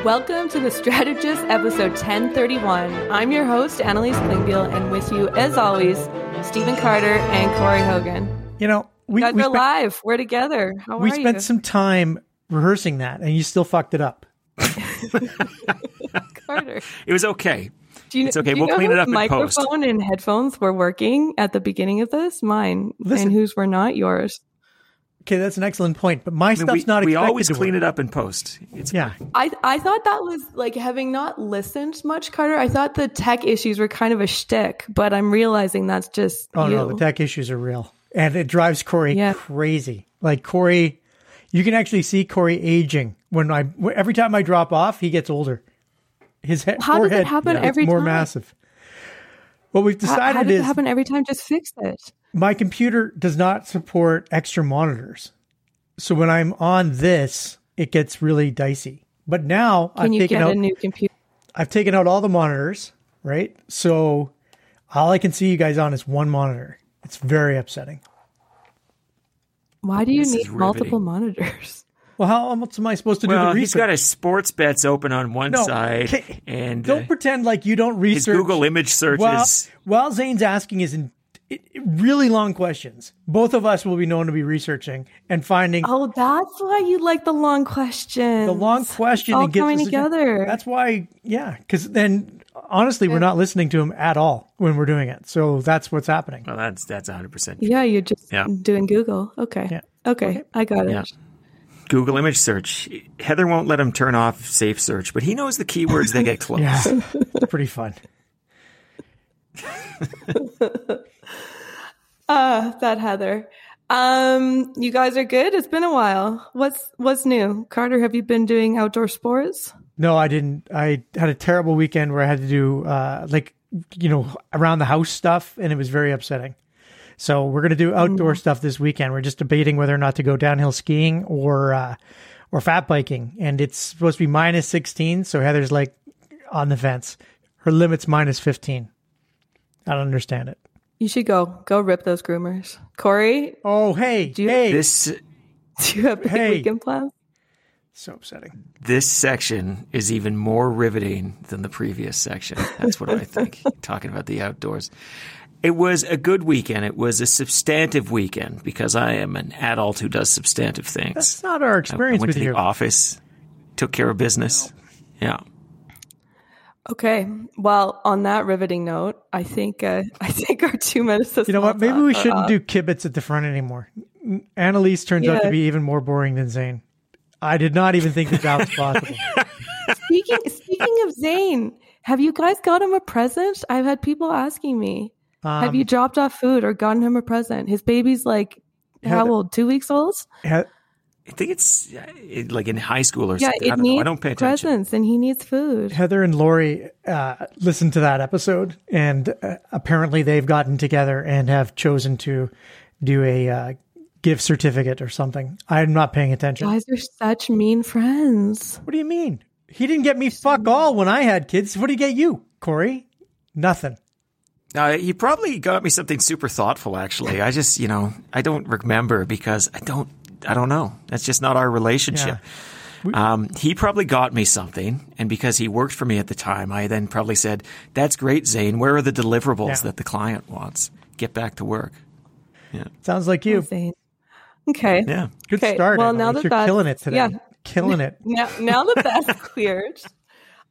Welcome to the Strategist episode 1031. I'm your host, Annalise Klingbeil, and with you, as always, Stephen Carter and Corey Hogan. You know, we, guys we are spent, live. We're together. How we are spent you? some time rehearsing that, and you still fucked it up. Carter. It was okay. Do you, It's okay. do We'll know clean it whose up in post. microphone and headphones were working at the beginning of this? Mine. Listen. and whose were not yours? Okay, that's an excellent point. But my I mean, stuff's we, not we always to clean work. it up in post. It's Yeah, I I thought that was like having not listened much, Carter. I thought the tech issues were kind of a shtick, but I'm realizing that's just Oh you. no, the tech issues are real, and it drives Corey Yeah. crazy. Like Corey, you can actually see Corey aging when I every time I drop off, he gets older. His he- How does it forehead happen gets every more time? massive. What we've How, decided how does is it happen every time? Just fix it. My computer does not support extra monitors. So when I'm on this, it gets really dicey. But now Can I've you taken get out a new computer? I've taken out all the monitors, right? So all I can see you guys on is one monitor. It's very upsetting. Why do you This need multiple monitors? Well, how else am I supposed to do well, the he's research? got his sports bets open on one No, side, and Don't uh, pretend like you don't his research. Google image searches. while, while Zain's asking his in, it, really long questions, both of us will be known to be researching and finding Oh, that's why you like the long questions. the long question all and gives coming us a- together. That's why, yeah, because then honestly, we're not listening to him at all when we're doing it. So that's what's happening. well, that's that's 100. percent Yeah, you're just Yeah. doing Google. Okay. Yeah. Okay, I got it. Google image search. Heather won't let him turn off safe search, but he knows the keywords they get close. Yeah, it's pretty fun. Uh, that Heather. Um, you guys are good. It's been a while. What's what's new, Carter? Have you been doing outdoor sports? No, I didn't. I had a terrible weekend where I had to do uh, like you know around the house stuff, and it was very upsetting. So we're gonna do outdoor stuff this weekend. We're just debating whether or not to go downhill skiing or uh, or fat biking, and it's supposed to be minus sixteen. So Heather's like on the fence. Her limit's minus fifteen. I don't understand it. You should go. Go rip those groomers. Corey, Oh, hey, you- hey, This do you have a big Hey. weekend plans? so upsetting. this section is even more riveting than the previous section. That's what I think. Talking about the outdoors. It was a good weekend. It was a substantive weekend because I am an adult who does substantive things. That's not our experience I experience went with to the office, took care of business. Yeah. Okay. Well, on that riveting note, I think uh, I think our two minutes. Of You know what? Maybe we shouldn't up. do kibitz at the front anymore. Annalise turns out to be even more boring than Zain. I did not even think that that was possible. Speaking speaking of Zain, have you guys got him a present? I've had people asking me. have Um, you dropped off food or gotten him a present? His baby's like how Heather- old? Two weeks old? he- I think it's uh, it- like in high school or Yeah, something. I it don't know. needs I don't pay attention. presents and he needs food. Heather and Lori uh, listened to that episode, and uh, apparently they've gotten together and have chosen to do a uh, gift certificate or something. I'm not paying attention. You guys are such mean friends. What do you mean? He didn't get me fuck all when I had kids. What did he get you, Corey? Nothing. Uh, he probably got me something super thoughtful. Actually, I just you know I don't remember because I don't I don't know. That's just not our relationship. Um, he probably got me something, and because he worked for me at the time, I then probably said, "That's great, Zain. Where are the deliverables Yeah. that the client wants? Get back to work." Yeah, sounds like you. Zain. Okay. Yeah. Good Okay, start. well, Annalise. now that you're that's- killing it today. yeah. Killing it. Now, now that that's cleared,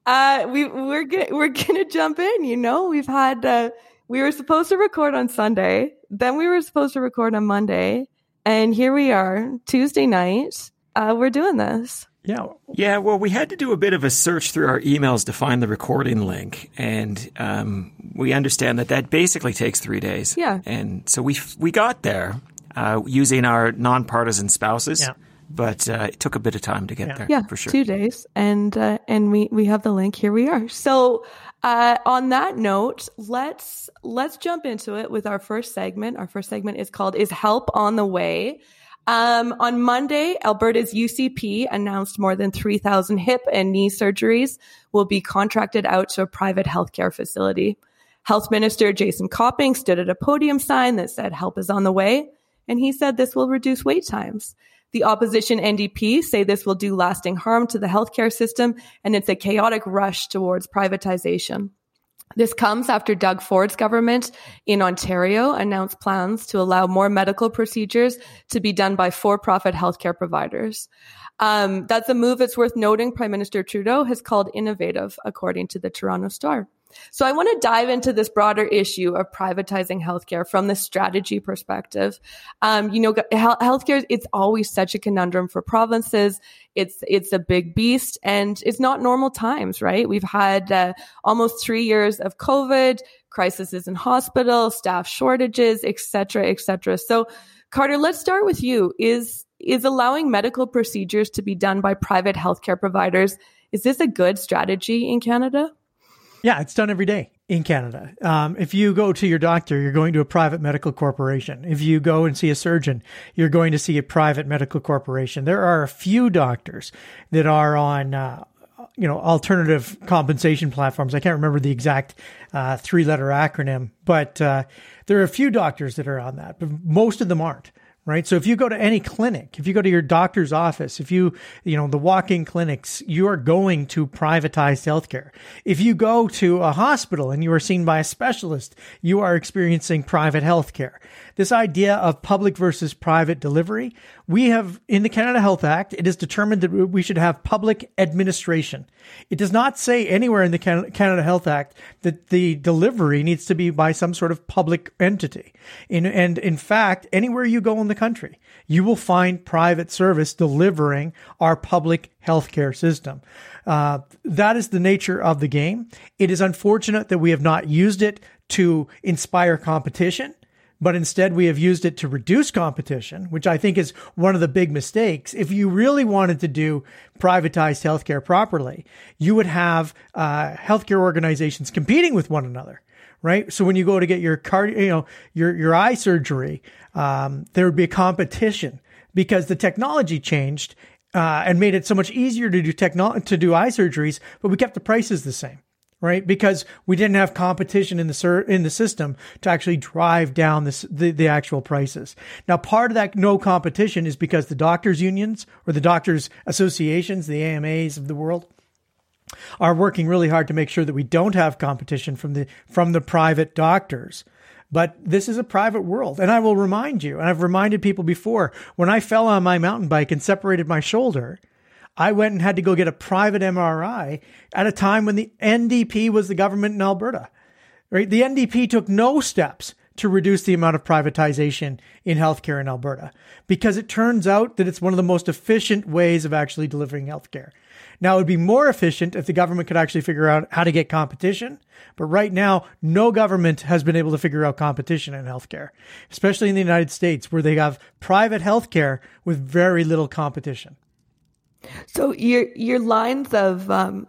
uh, we we're gonna we're gonna jump in. You know, we've had uh, we were supposed to record on Sunday, then we were supposed to record on Monday, and here we are Tuesday night. Uh, we're doing this. Yeah. Yeah, well, we had to do a bit of a search through our emails to find the recording link, and um, we understand that that basically takes three days. Yeah. and so we we got there uh, using our nonpartisan spouses, Yeah. but uh, it took a bit of time to get Yeah. there. Yeah, for sure. two days, and uh, and we we have the link. Here we are. So, uh, on that note, let's let's jump into it with our first segment. Our first segment is called "Is Help on the Way." Um, on Monday, Alberta's UCP announced more than 3,000 hip and knee surgeries will be contracted out to a private healthcare facility. Health Minister Jason Copping stood at a podium sign that said help is on the way, and he said this will reduce wait times. The opposition NDP say this will do lasting harm to the healthcare system and it's a chaotic rush towards privatization. This comes after Doug Ford's government in Ontario announced plans to allow more medical procedures to be done by for-profit healthcare providers. Um, that's a move that's worth noting. Prime Minister Trudeau has called innovative, according to the Toronto Star. So I want to dive into this broader issue of privatizing healthcare from the strategy perspective. Um, you know, healthcare, it's always such a conundrum for provinces. It's, it's a big beast and it's not normal times, right? We've had uh, almost three years of COVID, crises in hospital, staff shortages, et cetera, et cetera. So Carter, let's start with you. Is, is allowing medical procedures to be done by private healthcare providers, is this a good strategy in Canada? Yeah, it's done every day in Canada. Um, if you go to your doctor, you're going to a private medical corporation. If you go and see a surgeon, you're going to see a private medical corporation. There are a few doctors that are on, uh, you know, alternative compensation platforms. I can't remember the exact uh, three letter acronym, but uh, there are a few doctors that are on that, but most of them aren't right? So if you go to any clinic, if you go to your doctor's office, if you, you know, the walk-in clinics, you are going to privatized healthcare. If you go to a hospital and you are seen by a specialist, you are experiencing private healthcare. This idea of public versus private delivery, we have in the Canada Health Act, it is determined that we should have public administration. It does not say anywhere in the Canada Health Act that the delivery needs to be by some sort of public entity. In, and in fact, anywhere you go in the country, you will find private service delivering our public healthcare system. Uh, that is the nature of the game. It is unfortunate that we have not used it to inspire competition but instead we have used it to reduce competition, which I think is one of the big mistakes. If you really wanted to do privatized healthcare properly, you would have uh, healthcare organizations competing with one another. Right. So when you go to get your card, you know, your, your eye surgery, um, there would be a competition because the technology changed, uh, and made it so much easier to do techno- to do eye surgeries, but we kept the prices the same right? Because we didn't have competition in the ser- in the system to actually drive down this, the, the actual prices. Now, part of that no competition is because the doctors unions or the doctors associations, the AMAs of the world, are working really hard to make sure that we don't have competition from the from the private doctors. But this is a private world. And I will remind you, and I've reminded people before, when I fell on my mountain bike and separated my shoulder, I went and had to go get a private MRI at a time when the NDP was the government in Alberta. Right? The NDP took no steps to reduce the amount of privatization in healthcare in Alberta because it turns out that it's one of the most efficient ways of actually delivering healthcare. Now, it would be more efficient if the government could actually figure out how to get competition. But right now, no government has been able to figure out competition in healthcare, especially in the United States where they have private healthcare with very little competition. So your your lines of um,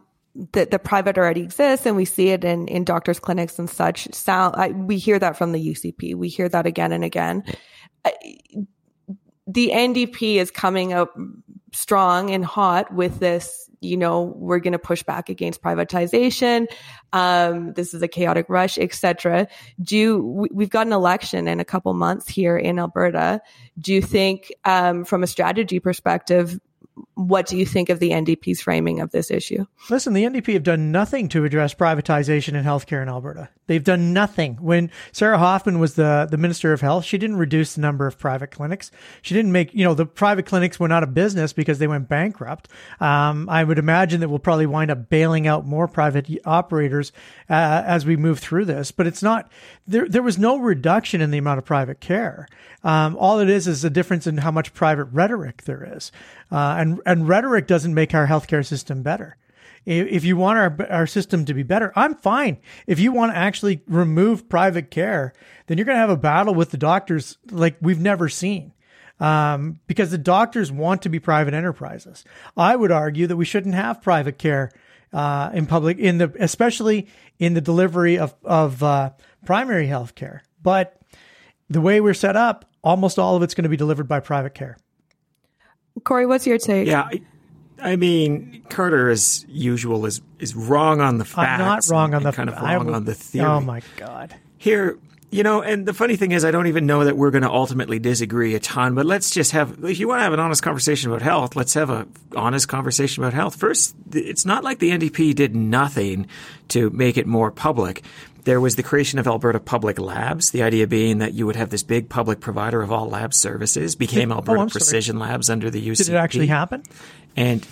the the private already exists, and we see it in in doctors' clinics and such. Sound I, we hear that from the UCP. We hear that again and again. I, the NDP is coming up strong and hot with this. You know, we're going to push back against privatization. Um, this is a chaotic rush, etc. Do you, we've got an election in a couple months here in Alberta. Do you think, um, from a strategy perspective, what do you think of the NDP's framing of this issue? Listen, the NDP have done nothing to address privatization in healthcare in Alberta. They've done nothing. When Sarah Hoffman was the, the Minister of Health, she didn't reduce the number of private clinics. She didn't make, you know, the private clinics went out of business because they went bankrupt. Um, I would imagine that we'll probably wind up bailing out more private operators uh, as we move through this. But it's not, there, there was no reduction in the amount of private care. Um, all it is is a difference in how much private rhetoric there is. Uh, and, and rhetoric doesn't make our healthcare system better. If you want our, our system to be better, I'm fine. If you want to actually remove private care, then you're going to have a battle with the doctors like we've never seen. Um, because the doctors want to be private enterprises. I would argue that we shouldn't have private care uh, in public, in the especially in the delivery of of uh, primary health care. But the way we're set up, almost all of it's going to be delivered by private care. Corey, what's your take? Yeah, I, I mean, Carter, as usual, is is wrong on the facts. I'm not wrong on the kind of wrong will, on the oh theory. Oh my god! Here, You know, and the funny thing is, I don't even know that we're going to ultimately disagree a ton, but let's just have, if you want to have an honest conversation about health, let's have an honest conversation about health. First, it's not like the NDP did nothing to make it more public. There was the creation of Alberta Public Labs, the idea being that you would have this big public provider of all lab services, became Did- oh, Alberta sorry. Precision Labs under the UCP. Did it actually happen? And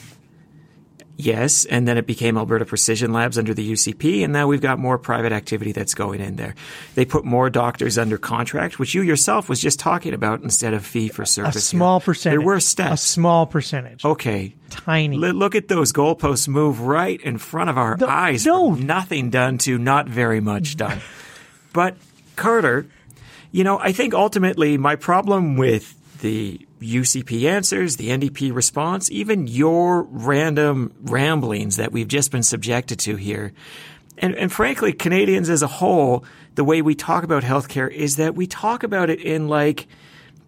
yes, and then it became Alberta Precision Labs under the UCP, and now we've got more private activity that's going in there. They put more doctors under contract, which you yourself was just talking about instead of fee for A service. here. small percentage. There were steps. A small percentage. okay. Tiny. L- look at those goalposts move right in front of our No- eyes. no. Nothing done to not very much done. but Carter, you know, I think ultimately my problem with the UCP answers, the NDP response, even your random ramblings that we've just been subjected to here, and, and frankly, Canadians as a whole, the way we talk about healthcare is that we talk about it in like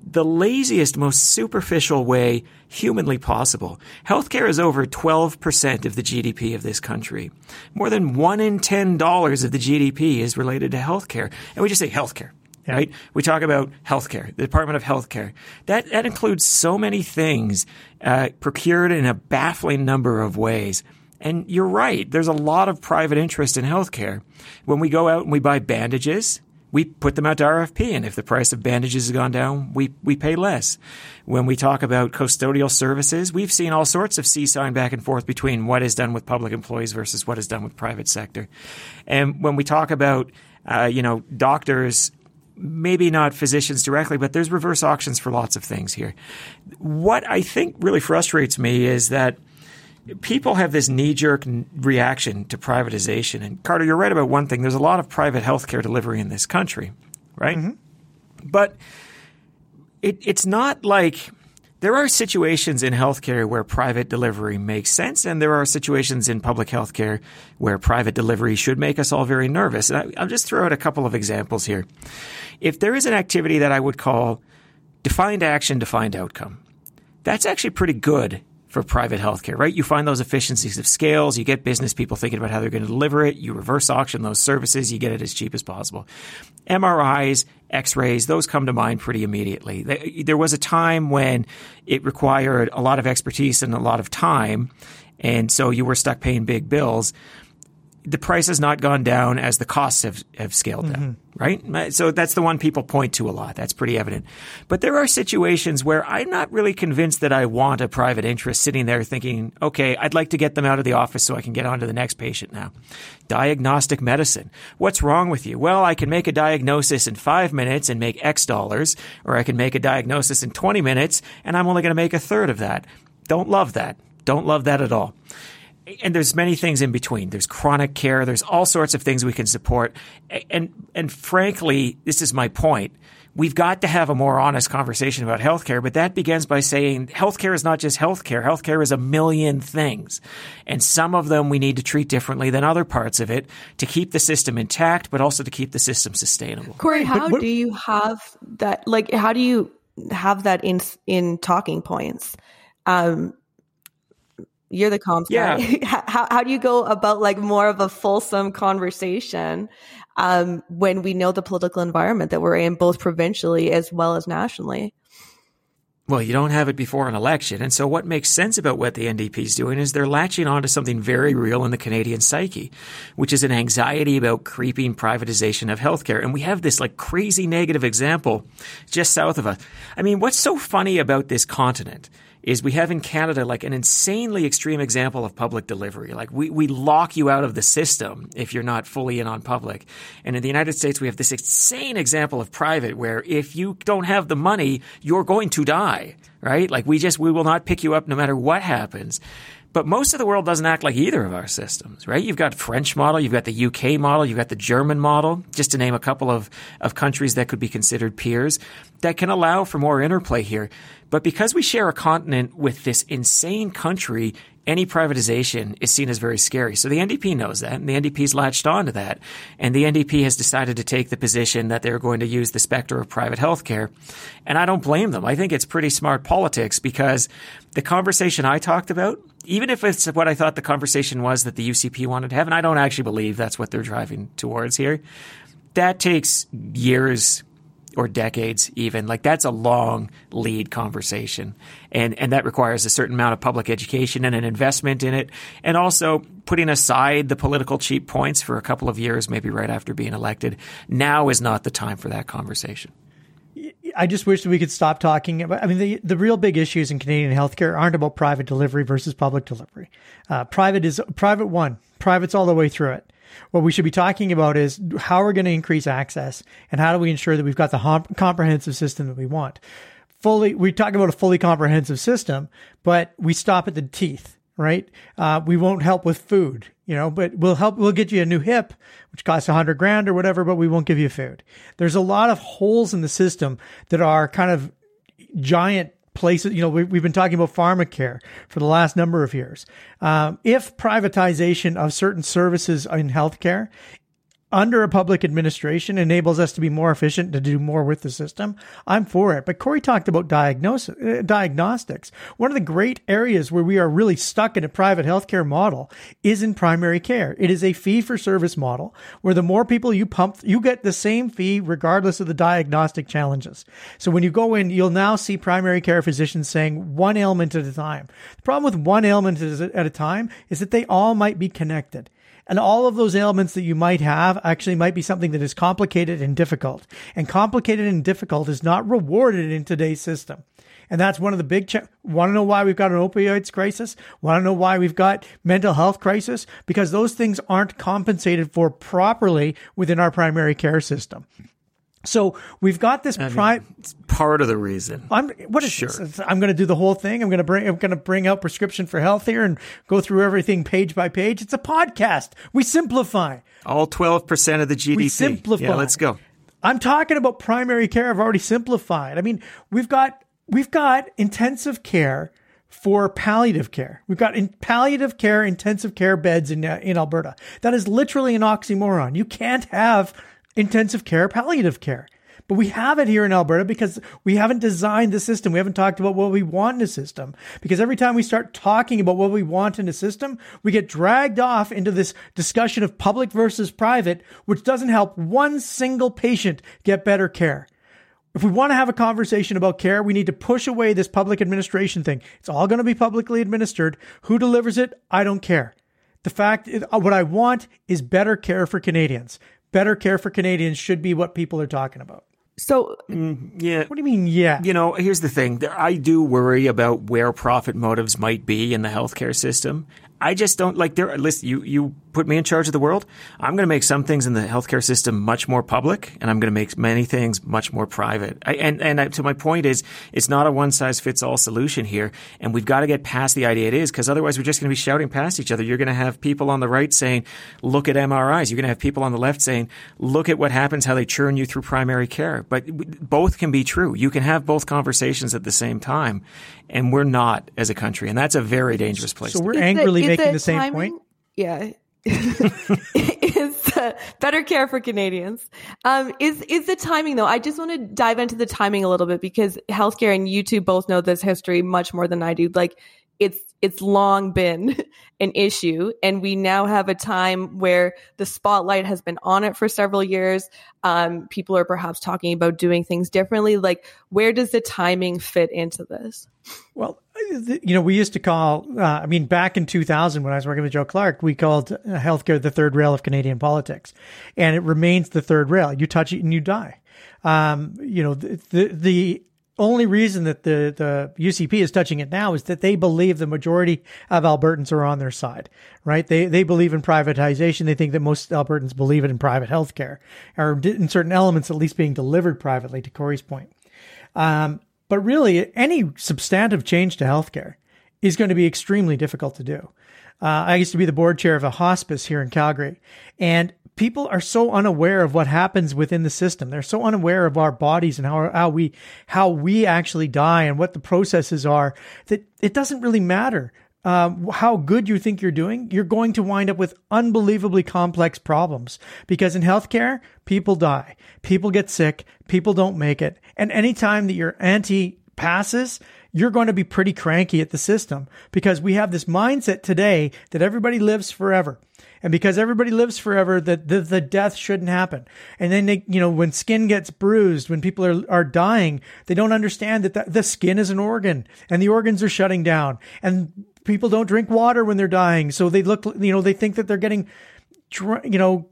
the laziest, most superficial way humanly possible. Healthcare is over 12% of the GDP of this country. More than one in $10 of the GDP is related to healthcare. And we just say healthcare. Right? We talk about healthcare, the Department of Healthcare. That, that includes so many things, uh, procured in a baffling number of ways. And you're right. There's a lot of private interest in healthcare. When we go out and we buy bandages, we put them out to RFP, and if the price of bandages has gone down, we, we pay less. When we talk about custodial services, we've seen all sorts of seesawing back and forth between what is done with public employees versus what is done with private sector. And when we talk about, uh, you know, doctors, maybe not physicians directly, but there's reverse auctions for lots of things here. What I think really frustrates me is that people have this knee jerk reaction to privatization. And Carter, you're right about one thing. There's a lot of private healthcare delivery in this country, right? Mm-hmm. But it, it's not like there are situations in healthcare where private delivery makes sense, and there are situations in public healthcare where private delivery should make us all very nervous. And I, I'll just throw out a couple of examples here. If there is an activity that I would call defined action, defined outcome, that's actually pretty good for private healthcare, right? You find those efficiencies of scales, you get business people thinking about how they're going to deliver it, you reverse auction those services, you get it as cheap as possible. MRIs, X-rays, those come to mind pretty immediately. There was a time when it required a lot of expertise and a lot of time, and so you were stuck paying big bills the price has not gone down as the costs have, have scaled down, mm-hmm. right? So that's the one people point to a lot. That's pretty evident. But there are situations where I'm not really convinced that I want a private interest sitting there thinking, okay, I'd like to get them out of the office so I can get on to the next patient now. Diagnostic medicine. What's wrong with you? Well, I can make a diagnosis in five minutes and make X dollars, or I can make a diagnosis in 20 minutes and I'm only going to make a third of that. Don't love that. Don't love that at all and there's many things in between. There's chronic care. There's all sorts of things we can support. And, and frankly, this is my point. We've got to have a more honest conversation about healthcare, but that begins by saying healthcare is not just healthcare. Healthcare is a million things. And some of them we need to treat differently than other parts of it to keep the system intact, but also to keep the system sustainable. Corey, how what- do you have that? Like, how do you have that in in talking points? Um, you're the comms Yeah. guy. how how do you go about like more of a fulsome conversation um, when we know the political environment that we're in, both provincially as well as nationally? Well, you don't have it before an election. And so what makes sense about what the NDP is doing is they're latching on to something very real in the Canadian psyche, which is an anxiety about creeping privatization of healthcare. And we have this like crazy negative example just south of us. I mean, what's so funny about this continent is we have in Canada like an insanely extreme example of public delivery. Like we, we lock you out of the system if you're not fully in on public. And in the United States, we have this insane example of private where if you don't have the money, you're going to die, right? Like we just, we will not pick you up no matter what happens. But most of the world doesn't act like either of our systems, right? You've got French model, you've got the UK model, you've got the German model, just to name a couple of, of countries that could be considered peers that can allow for more interplay here. But because we share a continent with this insane country, any privatization is seen as very scary. So the NDP knows that, and the NDP's latched on to that. And the NDP has decided to take the position that they're going to use the specter of private healthcare. And I don't blame them. I think it's pretty smart politics because the conversation I talked about, even if it's what I thought the conversation was that the UCP wanted to have, and I don't actually believe that's what they're driving towards here, that takes years or decades even. Like that's a long lead conversation. And and that requires a certain amount of public education and an investment in it. And also putting aside the political cheap points for a couple of years maybe right after being elected now is not the time for that conversation I just wish that we could stop talking about. I mean, the the real big issues in Canadian healthcare aren't about private delivery versus public delivery. Uh, private is private one. Private's all the way through it. What we should be talking about is how we're going to increase access and how do we ensure that we've got the hom- comprehensive system that we want. Fully, we talk about a fully comprehensive system, but we stop at the teeth right? Uh, we won't help with food, you know, but we'll help, we'll get you a new hip, which costs a hundred grand or whatever, but we won't give you food. There's a lot of holes in the system that are kind of giant places. You know, we, have been talking about pharmacare for the last number of years. Um, if privatization of certain services in healthcare under a public administration enables us to be more efficient to do more with the system, I'm for it. But Corey talked about diagnosis, uh, diagnostics. One of the great areas where we are really stuck in a private healthcare model is in primary care. It is a fee for service model where the more people you pump, you get the same fee regardless of the diagnostic challenges. So when you go in, you'll now see primary care physicians saying one ailment at a time. The problem with one ailment at a time is that they all might be connected. And all of those ailments that you might have actually might be something that is complicated and difficult. And complicated and difficult is not rewarded in today's system. And that's one of the big, ch- want to know why we've got an opioids crisis? Want to know why we've got mental health crisis? Because those things aren't compensated for properly within our primary care system. So we've got this prime. Part of the reason. I'm what is sure. This? I'm going to do the whole thing. I'm going to bring. I'm going to bring out prescription for health here and go through everything page by page. It's a podcast. We simplify. All twelve percent of the GDP. We simplify. Yeah, let's go. I'm talking about primary care. I've already simplified. I mean, we've got we've got intensive care for palliative care. We've got in palliative care, intensive care beds in uh, in Alberta. That is literally an oxymoron. You can't have intensive care, palliative care. But we have it here in Alberta because we haven't designed the system. We haven't talked about what we want in a system. Because every time we start talking about what we want in a system, we get dragged off into this discussion of public versus private, which doesn't help one single patient get better care. If we want to have a conversation about care, we need to push away this public administration thing. It's all going to be publicly administered. Who delivers it? I don't care. The fact, is, what I want is better care for Canadians better care for Canadians should be what people are talking about. So, mm, yeah. What do you mean, yeah? You know, here's the thing. I do worry about where profit motives might be in the healthcare system. I just don't like there. Listen, you you put me in charge of the world. I'm going to make some things in the healthcare system much more public, and I'm going to make many things much more private. I, and and I, to my point is, it's not a one size fits all solution here, and we've got to get past the idea it is, because otherwise we're just going to be shouting past each other. You're going to have people on the right saying, "Look at MRIs." You're going to have people on the left saying, "Look at what happens, how they churn you through primary care." But both can be true. You can have both conversations at the same time, and we're not as a country, and that's a very dangerous place. So we're angrily making the same timing? point. Yeah, is uh, better care for Canadians. Um, is is the timing though? I just want to dive into the timing a little bit because healthcare and you two both know this history much more than I do. Like it's it's long been an issue and we now have a time where the spotlight has been on it for several years um, people are perhaps talking about doing things differently like where does the timing fit into this well you know we used to call uh, i mean back in 2000 when i was working with joe clark we called healthcare the third rail of canadian politics and it remains the third rail you touch it and you die um, you know the, the, the only reason that the, the UCP is touching it now is that they believe the majority of Albertans are on their side, right? They, they believe in privatization. They think that most Albertans believe it in private healthcare or in certain elements, at least being delivered privately to Corey's point. Um, but really any substantive change to healthcare is going to be extremely difficult to do. Uh, I used to be the board chair of a hospice here in Calgary and people are so unaware of what happens within the system. They're so unaware of our bodies and how, how we, how we actually die and what the processes are that it doesn't really matter. Um, how good you think you're doing, you're going to wind up with unbelievably complex problems because in healthcare, people die, people get sick, people don't make it. And anytime that your auntie passes, you're going to be pretty cranky at the system because we have this mindset today that everybody lives forever. And because everybody lives forever, that the, the death shouldn't happen. And then they, you know, when skin gets bruised, when people are, are dying, they don't understand that the, the skin is an organ and the organs are shutting down and people don't drink water when they're dying. So they look, you know, they think that they're getting, you know,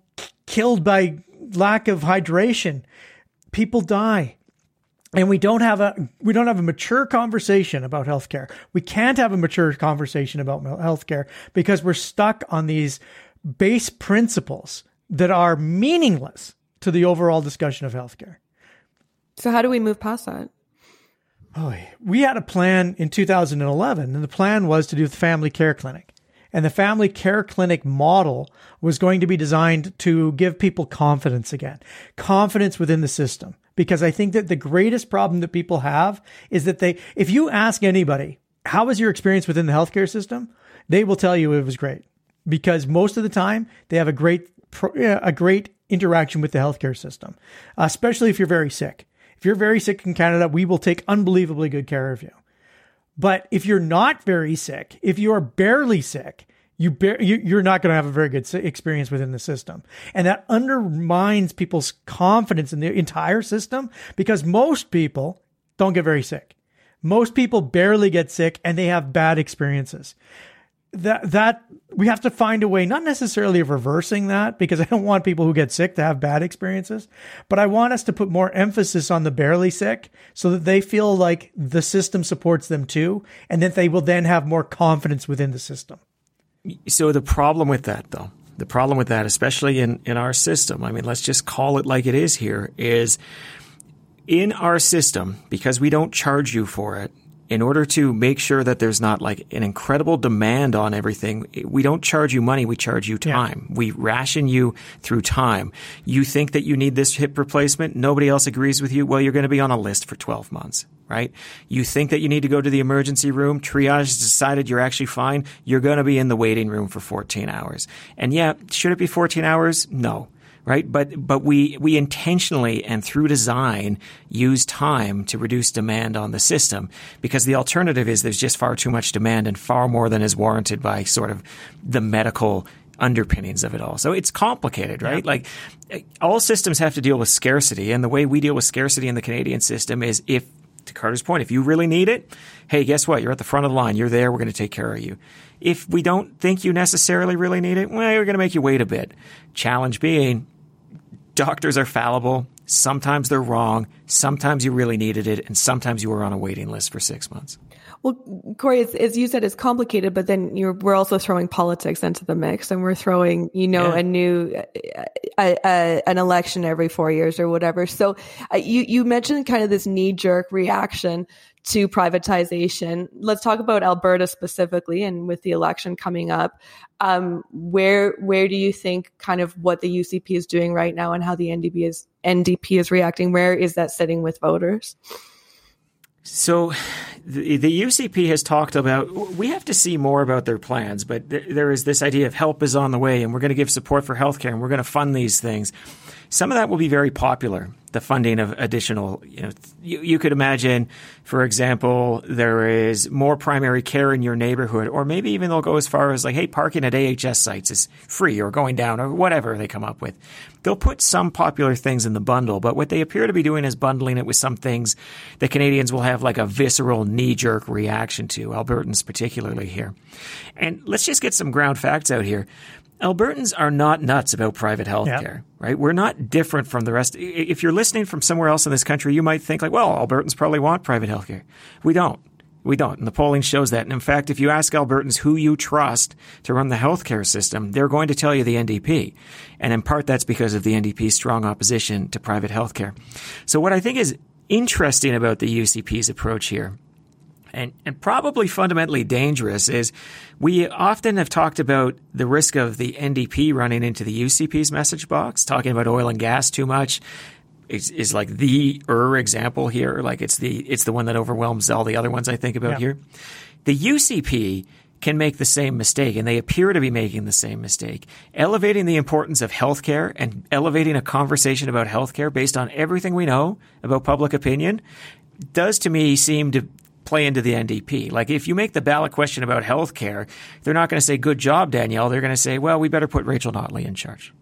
killed by lack of hydration. People die and we don't have a we don't have a mature conversation about healthcare. We can't have a mature conversation about healthcare because we're stuck on these base principles that are meaningless to the overall discussion of healthcare. So how do we move past that? Oh, we had a plan in 2011 and the plan was to do the family care clinic. And the family care clinic model was going to be designed to give people confidence again, confidence within the system because I think that the greatest problem that people have is that they, if you ask anybody, how was your experience within the healthcare system? They will tell you it was great because most of the time they have a great, a great interaction with the healthcare system, especially if you're very sick. If you're very sick in Canada, we will take unbelievably good care of you. But if you're not very sick, if you are barely sick, you, bear, you are not going to have a very good experience within the system, and that undermines people's confidence in the entire system because most people don't get very sick. Most people barely get sick, and they have bad experiences. That that we have to find a way, not necessarily of reversing that, because I don't want people who get sick to have bad experiences, but I want us to put more emphasis on the barely sick so that they feel like the system supports them too, and that they will then have more confidence within the system. So the problem with that, though, the problem with that, especially in, in our system, I mean, let's just call it like it is here, is in our system, because we don't charge you for it, in order to make sure that there's not like an incredible demand on everything, we don't charge you money, we charge you time. Yeah. We ration you through time. You think that you need this hip replacement, nobody else agrees with you, well, you're going to be on a list for 12 months right? You think that you need to go to the emergency room, triage has decided you're actually fine, you're going to be in the waiting room for 14 hours. And yeah, should it be 14 hours? No. Right? But, but we, we intentionally and through design use time to reduce demand on the system because the alternative is there's just far too much demand and far more than is warranted by sort of the medical underpinnings of it all. So it's complicated, right? Yeah. Like all systems have to deal with scarcity. And the way we deal with scarcity in the Canadian system is if to Carter's point, if you really need it, hey, guess what? You're at the front of the line. You're there. We're going to take care of you. If we don't think you necessarily really need it, well, we're going to make you wait a bit. Challenge being, doctors are fallible. Sometimes they're wrong. Sometimes you really needed it, and sometimes you were on a waiting list for six months. Well, Corey, as, as you said, it's complicated, but then we're also throwing politics into the mix, and we're throwing, you know, yeah. a new, a, a, an election every four years or whatever. So, uh, you you mentioned kind of this knee jerk reaction to privatization. Let's talk about Alberta specifically, and with the election coming up, um, where where do you think kind of what the UCP is doing right now, and how the NDP is NDP is reacting? Where is that sitting with voters? So the, the, UCP has talked about we have to see more about their plans, but th- there is this idea of help is on the way and we're going to give support for healthcare and we're going to fund these things. Some of that will be very popular the funding of additional, you know, you, you, could imagine, for example, there is more primary care in your neighborhood, or maybe even they'll go as far as like, hey, parking at AHS sites is free or going down or whatever they come up with. They'll put some popular things in the bundle, but what they appear to be doing is bundling it with some things that Canadians will have like a visceral knee jerk reaction to, Albertans particularly here. And let's just get some ground facts out here. Albertans are not nuts about private health care, right? We're not different from the rest. If you're listening from somewhere else in this country, you might think like, well, Albertans probably want private health care. We don't. We don't. And the polling shows that. And in fact, if you ask Albertans who you trust to run the healthcare system, they're going to tell you the NDP. And in part, that's because of the NDP's strong opposition to private healthcare. So what I think is interesting about the UCP's approach here and, and probably fundamentally dangerous is we often have talked about the risk of the NDP running into the UCP's message box, talking about oil and gas too much. Is, is like the er example here. Like it's the it's the one that overwhelms all the other ones I think about yeah. here. The UCP can make the same mistake, and they appear to be making the same mistake. Elevating the importance of healthcare and elevating a conversation about healthcare based on everything we know about public opinion does to me seem to play into the NDP. Like if you make the ballot question about health care, they're not going to say, good job, Danielle. They're going to say, well, we better put Rachel Notley in charge.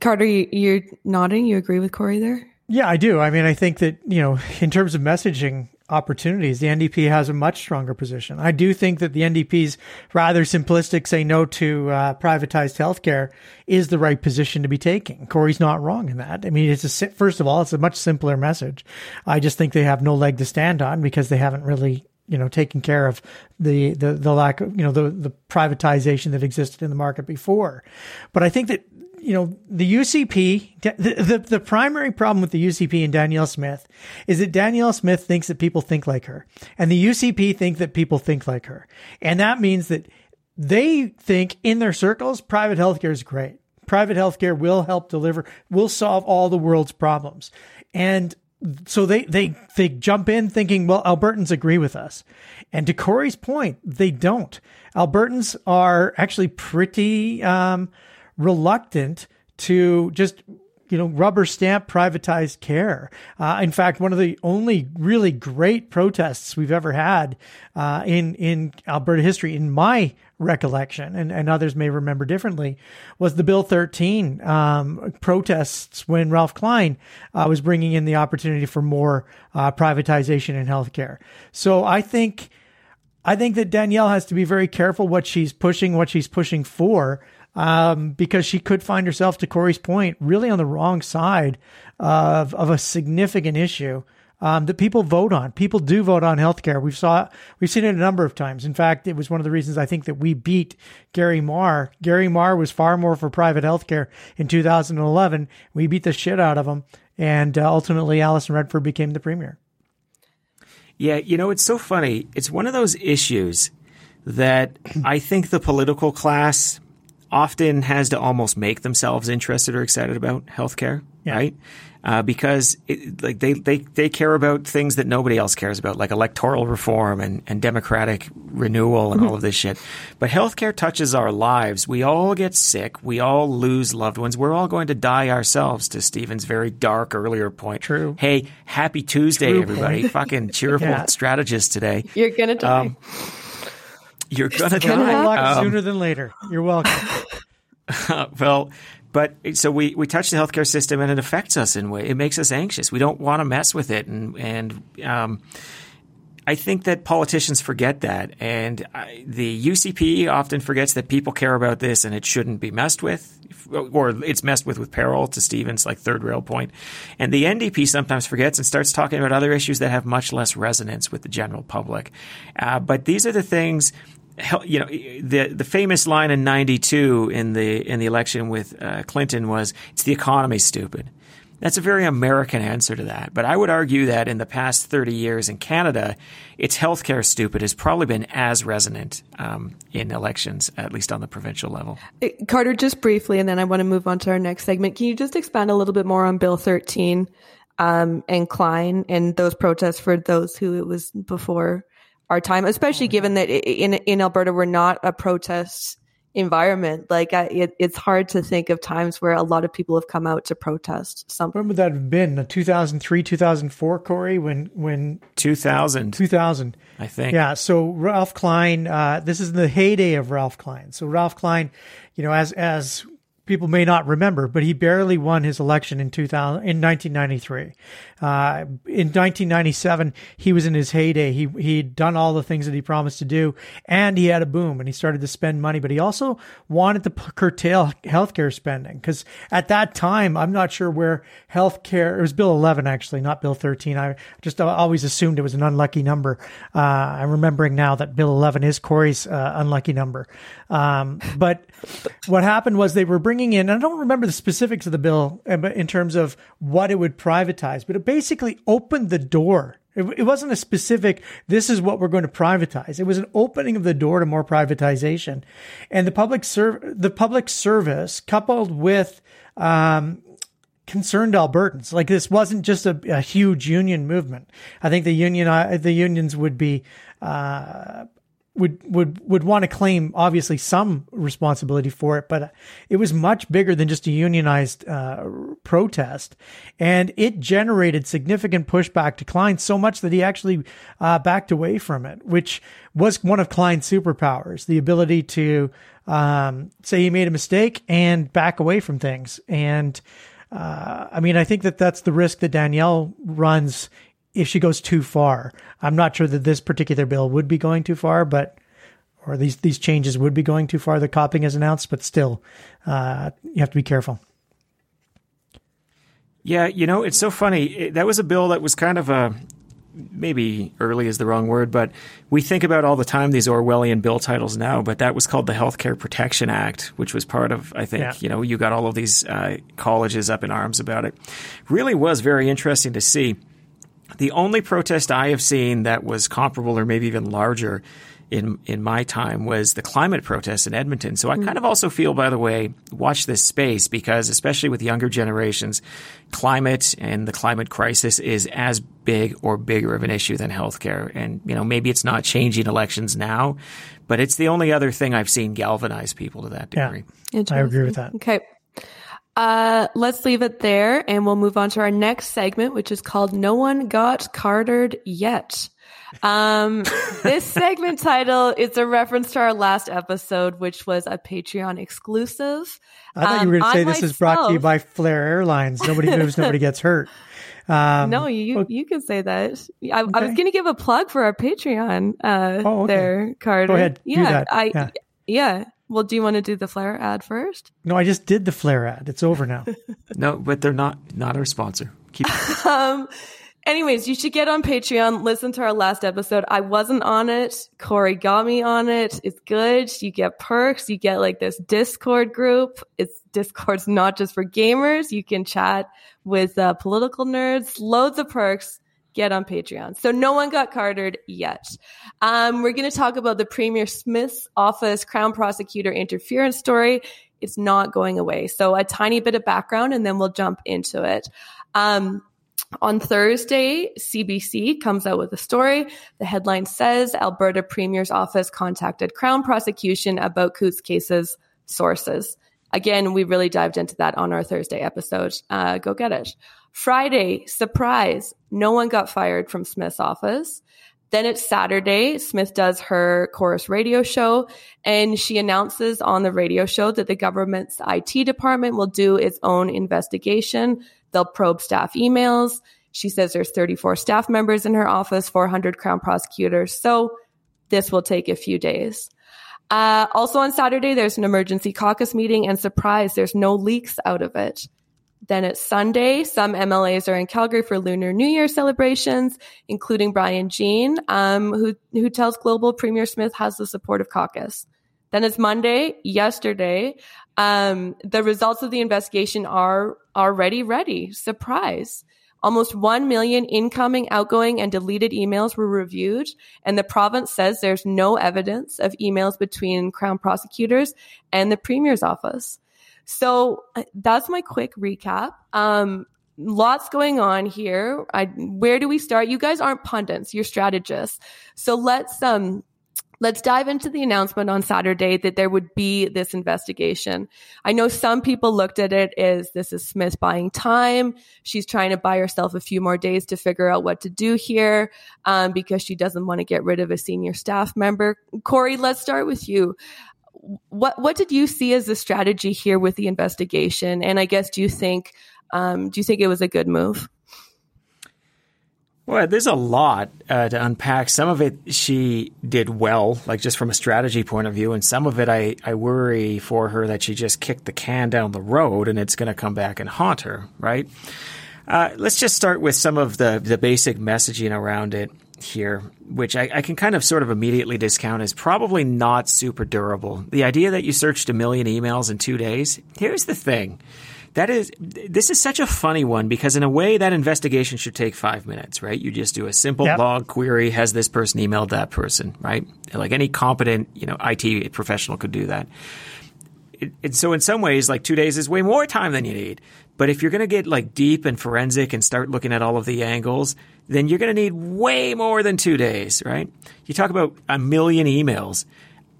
Carter, you, are nodding. You agree with Corey there? Yeah, I do. I mean, I think that, you know, in terms of messaging, opportunities, the NDP has a much stronger position. I do think that the NDP's rather simplistic say no to uh, privatized healthcare is the right position to be taking. Corey's not wrong in that. I mean, it's a first of all, it's a much simpler message. I just think they have no leg to stand on because they haven't really you know taken care of the the the lack of you know the the privatization that existed in the market before but i think that you know, the UCP, the, the, the, primary problem with the UCP and Danielle Smith is that Danielle Smith thinks that people think like her and the UCP think that people think like her. And that means that they think in their circles, private healthcare is great. Private healthcare will help deliver, will solve all the world's problems. And so they, they, they jump in thinking, well, Albertans agree with us. And to Corey's point, they don't. Albertans are actually pretty, um, reluctant to just you know, rubber stamp privatized care. Uh, in fact, one of the only really great protests we've ever had uh, in in Alberta history, in my recollection, and, and others may remember differently, was the Bill 13 um, protests when Ralph Klein uh, was bringing in the opportunity for more uh, privatization in healthcare. So I think. I think that Danielle has to be very careful what she's pushing, what she's pushing for, um, because she could find herself, to Corey's point, really on the wrong side of, of a significant issue. Um, that people vote on. People do vote on healthcare. We've saw we've seen it a number of times. In fact, it was one of the reasons I think that we beat Gary Mar. Gary Mar was far more for private healthcare in 2011. We beat the shit out of him, and uh, ultimately, Alison Redford became the premier. Yeah, you know, it's so funny. It's one of those issues that I think the political class often has to almost make themselves interested or excited about healthcare, yeah. right? Uh, because it, like they, they, they care about things that nobody else cares about, like electoral reform and, and democratic renewal and mm-hmm. all of this shit. But healthcare touches our lives. We all get sick. We all lose loved ones. We're all going to die ourselves. To Stephen's very dark earlier point. True. Hey, happy Tuesday, True everybody! Fucking cheerful yeah. strategist today. You're gonna die. Um, you're gonna die um, sooner than later. You're welcome. well, but so we, we touch the healthcare system and it affects us in way. It makes us anxious. We don't want to mess with it, and and um, I think that politicians forget that, and I, the UCP often forgets that people care about this and it shouldn't be messed with, or it's messed with with peril. To Stephen's, like third rail point. point, and the NDP sometimes forgets and starts talking about other issues that have much less resonance with the general public. Uh, but these are the things you know the the famous line in '92 in the in the election with uh, Clinton was "It's the economy, stupid." That's a very American answer to that. But I would argue that in the past 30 years in Canada, it's healthcare stupid has probably been as resonant um, in elections, at least on the provincial level. Uh, Carter, just briefly, and then I want to move on to our next segment. Can you just expand a little bit more on Bill 13 um, and Klein and those protests for those who it was before? Our time, especially oh, given that in in Alberta we're not a protest environment. Like it, it's hard to think of times where a lot of people have come out to protest something. When would that have been? 2003, 2004, Corey? When when 2000, 2000, I think. Yeah. So Ralph Klein. Uh, this is the heyday of Ralph Klein. So Ralph Klein, you know, as as people may not remember, but he barely won his election in 2000 in 1993. Uh, in 1997, he was in his heyday. He he'd done all the things that he promised to do, and he had a boom, and he started to spend money. But he also wanted to curtail healthcare spending because at that time, I'm not sure where healthcare. It was Bill 11 actually, not Bill 13. I just always assumed it was an unlucky number. Uh, I'm remembering now that Bill 11 is Corey's uh, unlucky number. Um, but what happened was they were bringing in. I don't remember the specifics of the bill, in terms of what it would privatize, but it basically opened the door. It, it wasn't a specific, this is what we're going to privatize. It was an opening of the door to more privatization. And the public serv- the public service coupled with, um, concerned Albertans. Like this wasn't just a, a, huge union movement. I think the union, uh, the unions would be, uh, would would would want to claim obviously some responsibility for it, but it was much bigger than just a unionized uh, protest, and it generated significant pushback to Klein so much that he actually uh, backed away from it, which was one of Klein's superpowers: the ability to um, say he made a mistake and back away from things. And uh, I mean, I think that that's the risk that Danielle runs if she goes too far. I'm not sure that this particular bill would be going too far, but or these these changes would be going too far. The Copping is announced, but still, uh, you have to be careful. Yeah, you know, it's so funny. It, that was a bill that was kind of a maybe early is the wrong word, but we think about all the time these Orwellian bill titles now. But that was called the Healthcare Protection Act, which was part of, I think, yeah. you know, you got all of these uh, colleges up in arms about it. Really was very interesting to see. The only protest I have seen that was comparable or maybe even larger in in my time was the climate protests in Edmonton. So I mm. kind of also feel, by the way, watch this space because especially with younger generations, climate and the climate crisis is as big or bigger of an issue than healthcare. And you know, maybe it's not changing elections now, but it's the only other thing I've seen galvanize people to that degree. Yeah, I agree with that. Okay. Uh, let's leave it there and we'll move on to our next segment, which is called No One Got Cartered Yet. Um, this segment title is a reference to our last episode, which was a Patreon exclusive. I thought um, you were going to say this myself, is brought to you by Flair Airlines. Nobody moves, nobody gets hurt. Um, no, you you can say that. I, okay. I was going to give a plug for our Patreon. Uh, oh, okay. there, Carter. Go ahead. Yeah, I yeah. Yeah. Well, do you want to do the Flair ad first? No, I just did the Flair ad. It's over now. no, but they're not not our sponsor. Keep. um, anyways, you should get on Patreon. Listen to our last episode. I wasn't on it. Corey got me on it. It's good. You get perks. You get like this Discord group. It's Discord's not just for gamers. You can chat with uh, political nerds. Loads of perks get on Patreon. So no one got cartered yet. Um, we're going to talk about the Premier Smith's office Crown prosecutor interference story. It's not going away. So a tiny bit of background and then we'll jump into it. Um, on Thursday, CBC comes out with a story. The headline says Alberta Premier's office contacted Crown prosecution about Coutts case's sources. Again, we really dived into that on our Thursday episode. Uh, go get it. Friday, surprise, no one got fired from Smith's office. Then it's Saturday. Smith does her Corus radio show and she announces on the radio show that the government's IT department will do its own investigation. They'll probe staff emails. She says there's 34 staff members in her office, 400 Crown prosecutors. So this will take a few days. Uh, also on Saturday, there's an emergency caucus meeting and surprise, there's no leaks out of it. Then it's Sunday. Some MLAs are in Calgary for Lunar New Year celebrations, including Brian Jean, um, who, who tells Global Premier Smith has the support of caucus. Then it's Monday, yesterday. Um, the results of the investigation are already ready. Surprise. Almost 1 million incoming, outgoing, and deleted emails were reviewed, and the province says there's no evidence of emails between Crown prosecutors and the Premier's office. So uh, that's my quick recap. Um, lots going on here. I, where do we start? You guys aren't pundits, you're strategists. So let's, um, let's dive into the announcement on Saturday that there would be this investigation. I know some people looked at it as this is Smith buying time. She's trying to buy herself a few more days to figure out what to do here um, because she doesn't want to get rid of a senior staff member. Corey, let's start with you what what did you see as the strategy here with the investigation? And I guess do you think um, do you think it was a good move? Well, there's a lot uh, to unpack. Some of it she did well, like just from a strategy point of view, and some of it I, I worry for her that she just kicked the can down the road and it's going to come back and haunt her, right? Uh, let's just start with some of the, the basic messaging around it here, which I, I, can kind of sort of immediately discount as probably not super durable. The idea that you searched a million emails in two days, here's the thing. That is, this is such a funny one because in a way that investigation should take five minutes, right? You just do a simple yep. log query. Has this person emailed that person, right? Like any competent, you know, IT professional could do that. It, so in some ways, like two days is way more time than you need. But if you're going to get like deep and forensic and start looking at all of the angles, then you're going to need way more than two days, right? You talk about a million emails.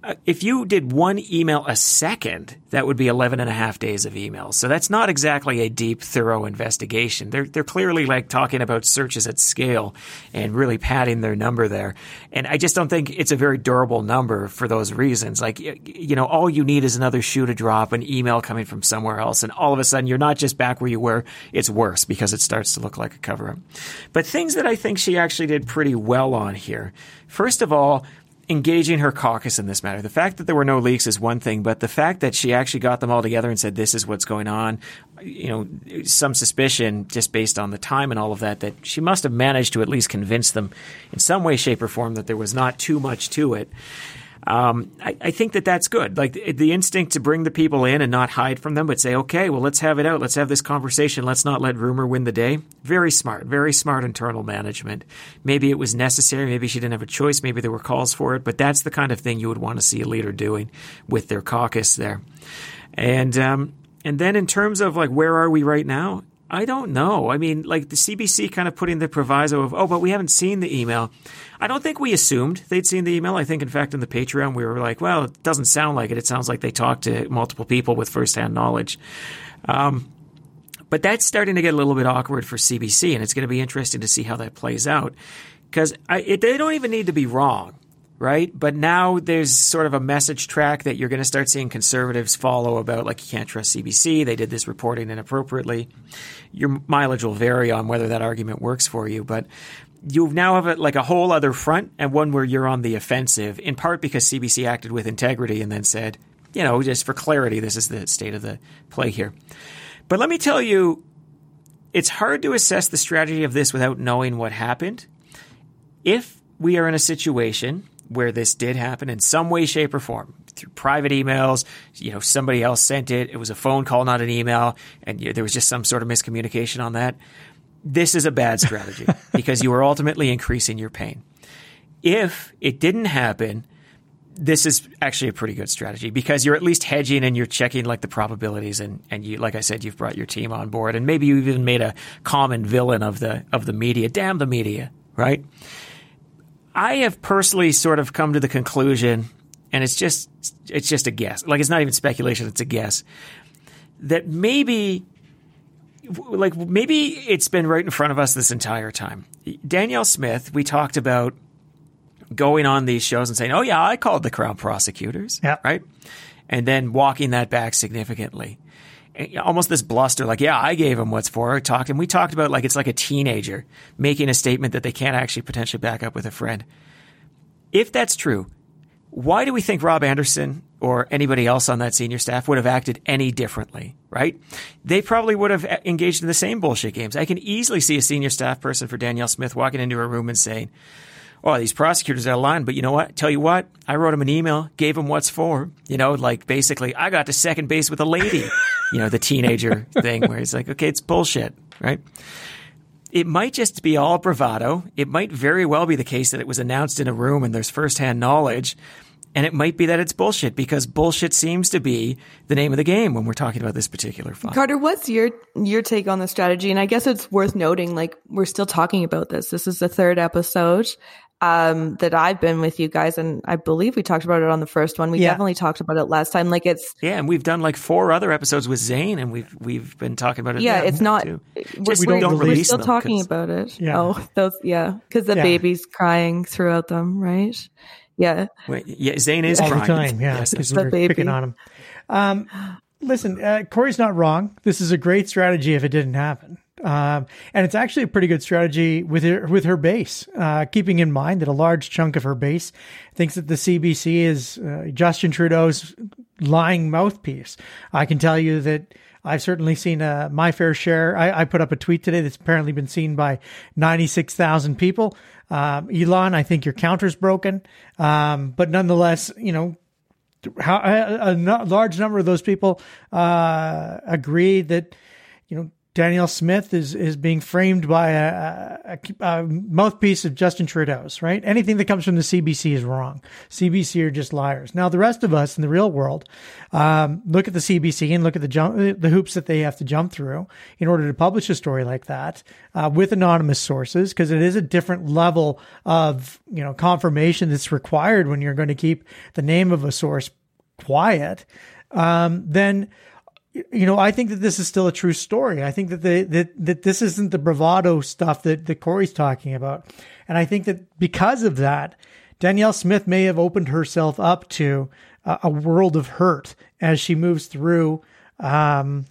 Uh, if you did one email a second, that would be 11 and a half days of emails. So that's not exactly a deep, thorough investigation. They're, they're clearly like talking about searches at scale and really padding their number there. And I just don't think it's a very durable number for those reasons. Like, you know, all you need is another shoe to drop, an email coming from somewhere else. And all of a sudden you're not just back where you were. It's worse because it starts to look like a cover up. But things that I think she actually did pretty well on here. First of all, engaging her caucus in this matter. The fact that there were no leaks is one thing, but the fact that she actually got them all together and said, this is what's going on, you know, some suspicion just based on the time and all of that, that she must have managed to at least convince them in some way, shape, or form that there was not too much to it um, I, I, think that that's good. Like the, the, instinct to bring the people in and not hide from them, but say, okay, well, let's have it out. Let's have this conversation. Let's not let rumor win the day. Very smart, very smart internal management. Maybe it was necessary. Maybe she didn't have a choice. Maybe there were calls for it, but that's the kind of thing you would want to see a leader doing with their caucus there. And, um, and then in terms of like, where are we right now? I don't know. I mean, like the CBC kind of putting the proviso of, oh, but we haven't seen the email. I don't think we assumed they'd seen the email. I think, in fact, in the Patreon, we were like, well, it doesn't sound like it. It sounds like they talked to multiple people with firsthand knowledge. Um, but that's starting to get a little bit awkward for CBC, and it's going to be interesting to see how that plays out because they don't even need to be wrong right? But now there's sort of a message track that you're going to start seeing conservatives follow about, like, you can't trust CBC. They did this reporting inappropriately. Your mileage will vary on whether that argument works for you, but you now have a, like a whole other front and one where you're on the offensive, in part because CBC acted with integrity and then said, you know, just for clarity, this is the state of the play here. But let me tell you, it's hard to assess the strategy of this without knowing what happened. If we are in a situation where this did happen in some way, shape, or form through private emails. You know, somebody else sent it. It was a phone call, not an email, and there was just some sort of miscommunication on that. This is a bad strategy because you are ultimately increasing your pain. If it didn't happen, this is actually a pretty good strategy because you're at least hedging and you're checking like the probabilities and, and you like I said you've brought your team on board and maybe you even made a common villain of the of the media. Damn the media, right? I have personally sort of come to the conclusion, and it's just it's just a guess. Like it's not even speculation; it's a guess that maybe, like maybe it's been right in front of us this entire time. Danielle Smith, we talked about going on these shows and saying, "Oh yeah, I called the Crown prosecutors," yeah. right, and then walking that back significantly Eh, almost this bluster, like, yeah, I gave him what's for. I talked, and we talked about like it's like a teenager making a statement that they can't actually potentially back up with a friend. If that's true, why do we think Rob Anderson or anybody else on that senior staff would have acted any differently, right? They probably would have eh, engaged in the same bullshit games. I can easily see a senior staff person for Danielle Smith walking into a room and saying, oh, these prosecutors are lying. But you know what? Tell you what, I wrote him an email, gave him what's for. You know, like basically, I got to second base with a lady. you know, the teenager thing where he's like, okay, it's bullshit, right? It might just be all bravado. It might very well be the case that it was announced in a room and there's firsthand knowledge. And it might be that it's bullshit because bullshit seems to be the name of the game when we're talking about this particular file. Carter, what's your your take on the strategy? And I guess it's worth noting, like we're still talking about this. This is the third episode, um, that I've been with you guys, and I believe we talked about it on the first one. We yeah. definitely talked about it last time. Like it's yeah, and we've done like four other episodes with Zain, and we've we've been talking about it. Yeah, it's not. Too. We're, we don't, we're still talking about it. Yeah. Oh, those yeah, because the yeah. baby's crying throughout them, right? Yeah. Wait, yeah, Zain is All crying. the time. Yeah, because yes, we're baby. picking on him. Um, listen, uh, Corey's not wrong. This is a great strategy if it didn't happen. Um, and it's actually a pretty good strategy with her, with her base, uh, keeping in mind that a large chunk of her base thinks that the CBC is uh, Justin Trudeau's lying mouthpiece. I can tell you that I've certainly seen uh, my fair share. I, I, put up a tweet today that's apparently been seen by 96,000 people. Um, Elon, I think your counter's broken. Um, but nonetheless, you know, how, a, a, large number of those people uh, agree that, you know, Danielle Smith is is being framed by a, a, a, mouthpiece of Justin Trudeau's, right? Anything that comes from the CBC is wrong. CBC are just liars. Now, the rest of us in the real world um, look at the CBC and look at the jump, the hoops that they have to jump through in order to publish a story like that uh, with anonymous sources, because it is a different level of you know confirmation that's required when you're going to keep the name of a source quiet. Um, then you know, I think that this is still a true story. I think that the, that, that this isn't the bravado stuff that, that Corey's talking about. And I think that because of that, Danielle Smith may have opened herself up to a, a world of hurt as she moves through, um,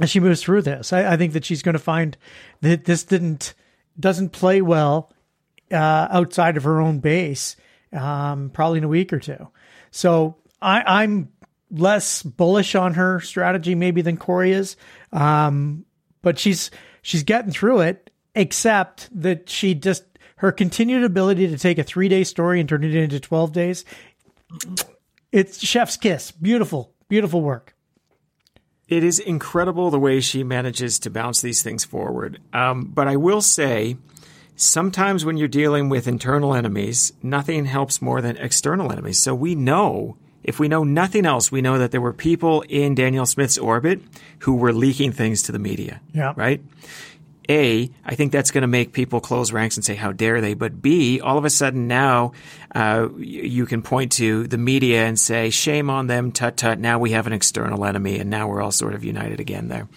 as she moves through this. I, I think that she's going to find that this didn't, doesn't play well, uh, outside of her own base, um, probably in a week or two. So I, I'm less bullish on her strategy maybe than Corey is. Um, but she's she's getting through it, except that she just her continued ability to take a three day story and turn it into twelve days. It's chef's kiss. Beautiful, beautiful work. It is incredible the way she manages to bounce these things forward. Um, but I will say, sometimes when you're dealing with internal enemies, nothing helps more than external enemies. So we know if we know nothing else, we know that there were people in Danielle Smith's orbit who were leaking things to the media. Yeah. Right? A, I think that's going to make people close ranks and say, how dare they? But B, all of a sudden now uh, you can point to the media and say, shame on them, tut tut. Now we have an external enemy and now we're all sort of united again there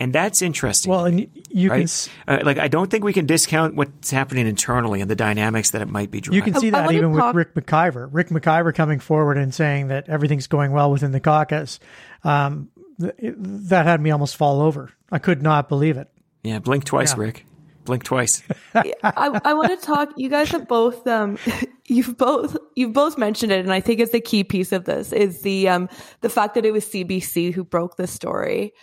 and that's interesting. Well, and you right? can uh, like I don't think we can discount what's happening internally and the dynamics that it might be driving. You can see that even talk- with Ric McIver. Ric McIver coming forward and saying that everything's going well within the caucus. Um, th- that had me almost fall over. I could not believe it. Yeah, blink twice, yeah. Ric. Blink twice. I, I want to talk. You guys have both um, you've both you've both mentioned it, and I think it's the key piece of this is the um, the fact that it was CBC who broke the story.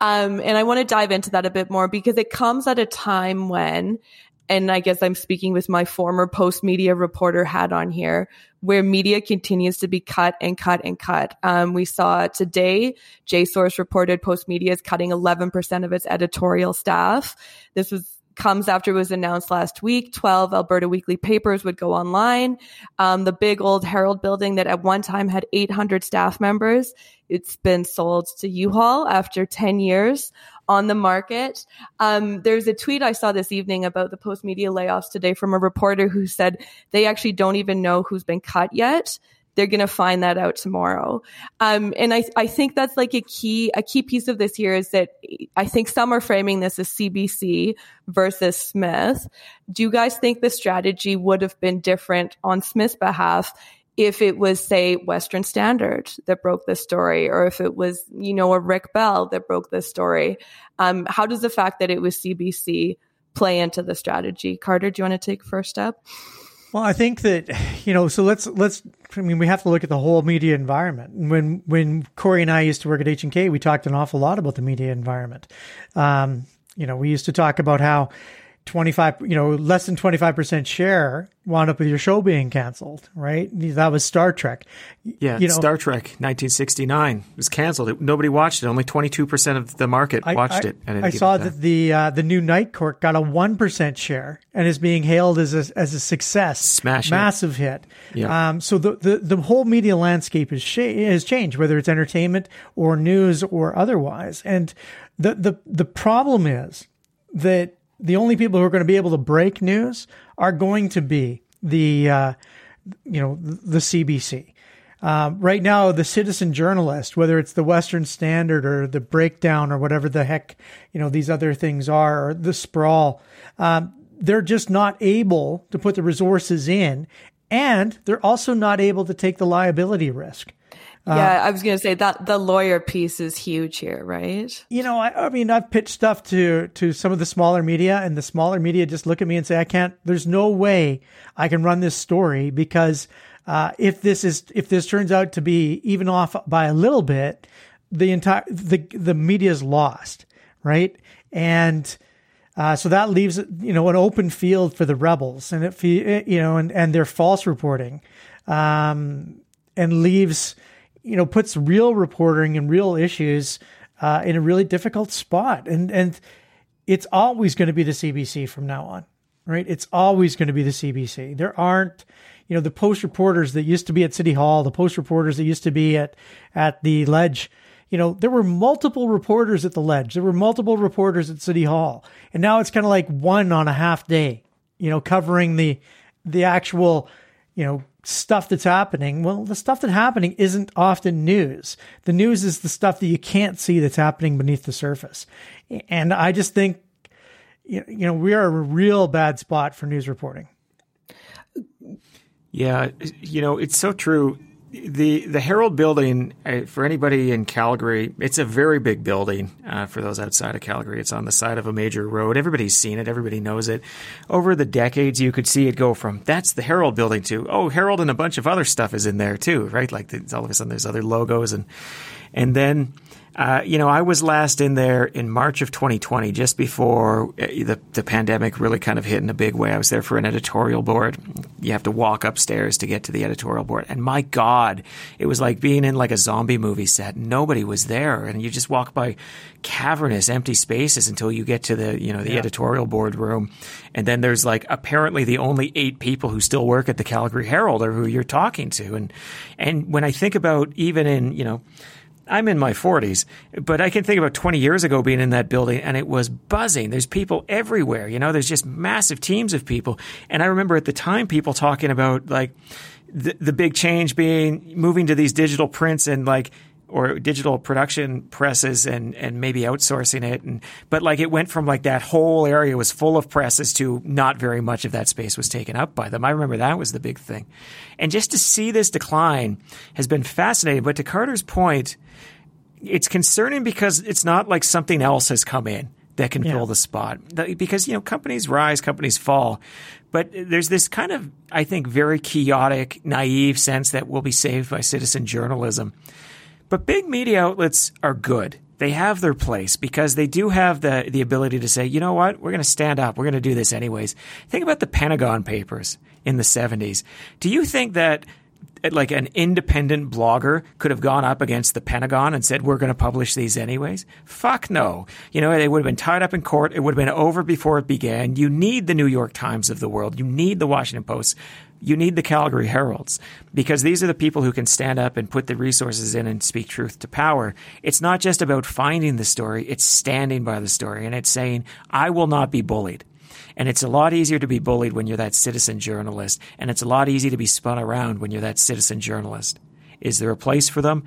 Um, and I want to dive into that a bit more because it comes at a time when, and I guess I'm speaking with my former Postmedia reporter hat on here, where media continues to be cut and cut and cut. Um, we saw today, J-Source reported Postmedia is cutting 11% of its editorial staff. This was comes after it was announced last week. 12 Alberta weekly papers would go online. Um, the big old Herald building that at one time had 800 staff members, it's been sold to U-Haul after 10 years on the market. Um, there's a tweet I saw this evening about the Postmedia layoffs today from a reporter who said they actually don't even know who's been cut yet they're going to find that out tomorrow. Um, and I, I think that's like a key, a key piece of this here is that I think some are framing this as CBC versus Smith. Do you guys think the strategy would have been different on Smith's behalf if it was, say, Western Standard that broke the story, or if it was, you know, a Rick Bell that broke the story? Um, how does the fact that it was CBC play into the strategy? Carter, do you want to take first step? Well, I think that you know, so let's let's. I mean, we have to look at the whole media environment. When when Corey and I used to work at H and K, we talked an awful lot about the media environment. Um, you know, we used to talk about how 25, you know, less than 25% share wound up with your show being canceled, right? That was Star Trek. Yeah, you know, Star Trek 1969 was canceled. It, nobody watched it. Only 22% of the market watched I, it. I saw that the uh, the new Night Court got a 1% share and is being hailed as a, as a success. Smash Massive hit. Yeah. Um, so the, the, the whole media landscape has, sh- has changed, whether it's entertainment or news or otherwise. And the, the, the problem is that the only people who are going to be able to break news are going to be the uh, you know the CBC. Um, right now, the citizen journalist, whether it's the Western Standard or the Breakdown or whatever the heck you know these other things are, or the Sprawl, um, they're just not able to put the resources in, and they're also not able to take the liability risk. Yeah, uh, I was going to say that the lawyer piece is huge here, right? You know, I, I, mean, I've pitched stuff to to some of the smaller media, and the smaller media just look at me and say, "I can't. There's no way I can run this story because uh, if this is if this turns out to be even off by a little bit, the entire the the media's lost, right? And uh, so that leaves you know an open field for the rebels, and if you know, and and their false reporting, um, and leaves you know, puts real reporting and real issues uh, in a really difficult spot. And, and it's always going to be the CBC from now on, right? It's always going to be the CBC. There aren't, you know, the post reporters that used to be at City Hall, the post reporters that used to be at, at the Ledge. You know, there were multiple reporters at the Ledge. There were multiple reporters at City Hall. And now it's kind of like one on a half day, you know, covering the, the actual, you know, stuff that's happening. Well, the stuff that's happening isn't often news. The news is the stuff that you can't see that's happening beneath the surface. And I just think, you know, we are a real bad spot for news reporting. Yeah, you know, it's so true the the Herald building uh, for anybody in Calgary, it's a very big building. Uh, for those outside of Calgary, it's on the side of a major road. Everybody's seen it. Everybody knows it. Over the decades, you could see it go from that's the Herald building to oh, Herald and a bunch of other stuff is in there too, right? Like all of a sudden, there's other logos and and then uh, you know, I was last in there in March of 2020, just before uh, the, the pandemic really kind of hit in a big way. I was there for an editorial board. You have to walk upstairs to get to the editorial board. And my God, it was like being in like a zombie movie set. Nobody was there. And you just walk by cavernous empty spaces until you get to the, you know, the yeah. editorial board room. And then there's like apparently the only eight people who still work at the Calgary Herald or who you're talking to. And, and when I think about even in, you know, I'm in my 40s, but I can think about 20 years ago being in that building and it was buzzing. There's people everywhere, you know, there's just massive teams of people. And I remember at the time people talking about like the, the big change being moving to these digital prints and like, or digital production presses and, and maybe outsourcing it. And, but like it went from like that whole area was full of presses to not very much of that space was taken up by them. I remember that was the big thing. And just to see this decline has been fascinating. But to Carter's point, it's concerning because it's not like something else has come in that can yeah. fill the spot. Because, you know, companies rise, companies fall. But there's this kind of, I think, very chaotic, naive sense that we'll be saved by citizen journalism. But big media outlets are good. They have their place because they do have the, the ability to say, you know what, we're going to stand up. We're going to do this anyways. Think about the Pentagon Papers in the 70s. Do you think that like an independent blogger could have gone up against the Pentagon and said, we're going to publish these anyways? Fuck no. You know, they would have been tied up in court. It would have been over before it began. You need the New York Times of the world. You need the Washington Post. You need the Calgary Heralds because these are the people who can stand up and put the resources in and speak truth to power. It's not just about finding the story. It's standing by the story and it's saying, I will not be bullied. And it's a lot easier to be bullied when you're that citizen journalist. And it's a lot easier to be spun around when you're that citizen journalist. Is there a place for them?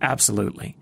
Absolutely.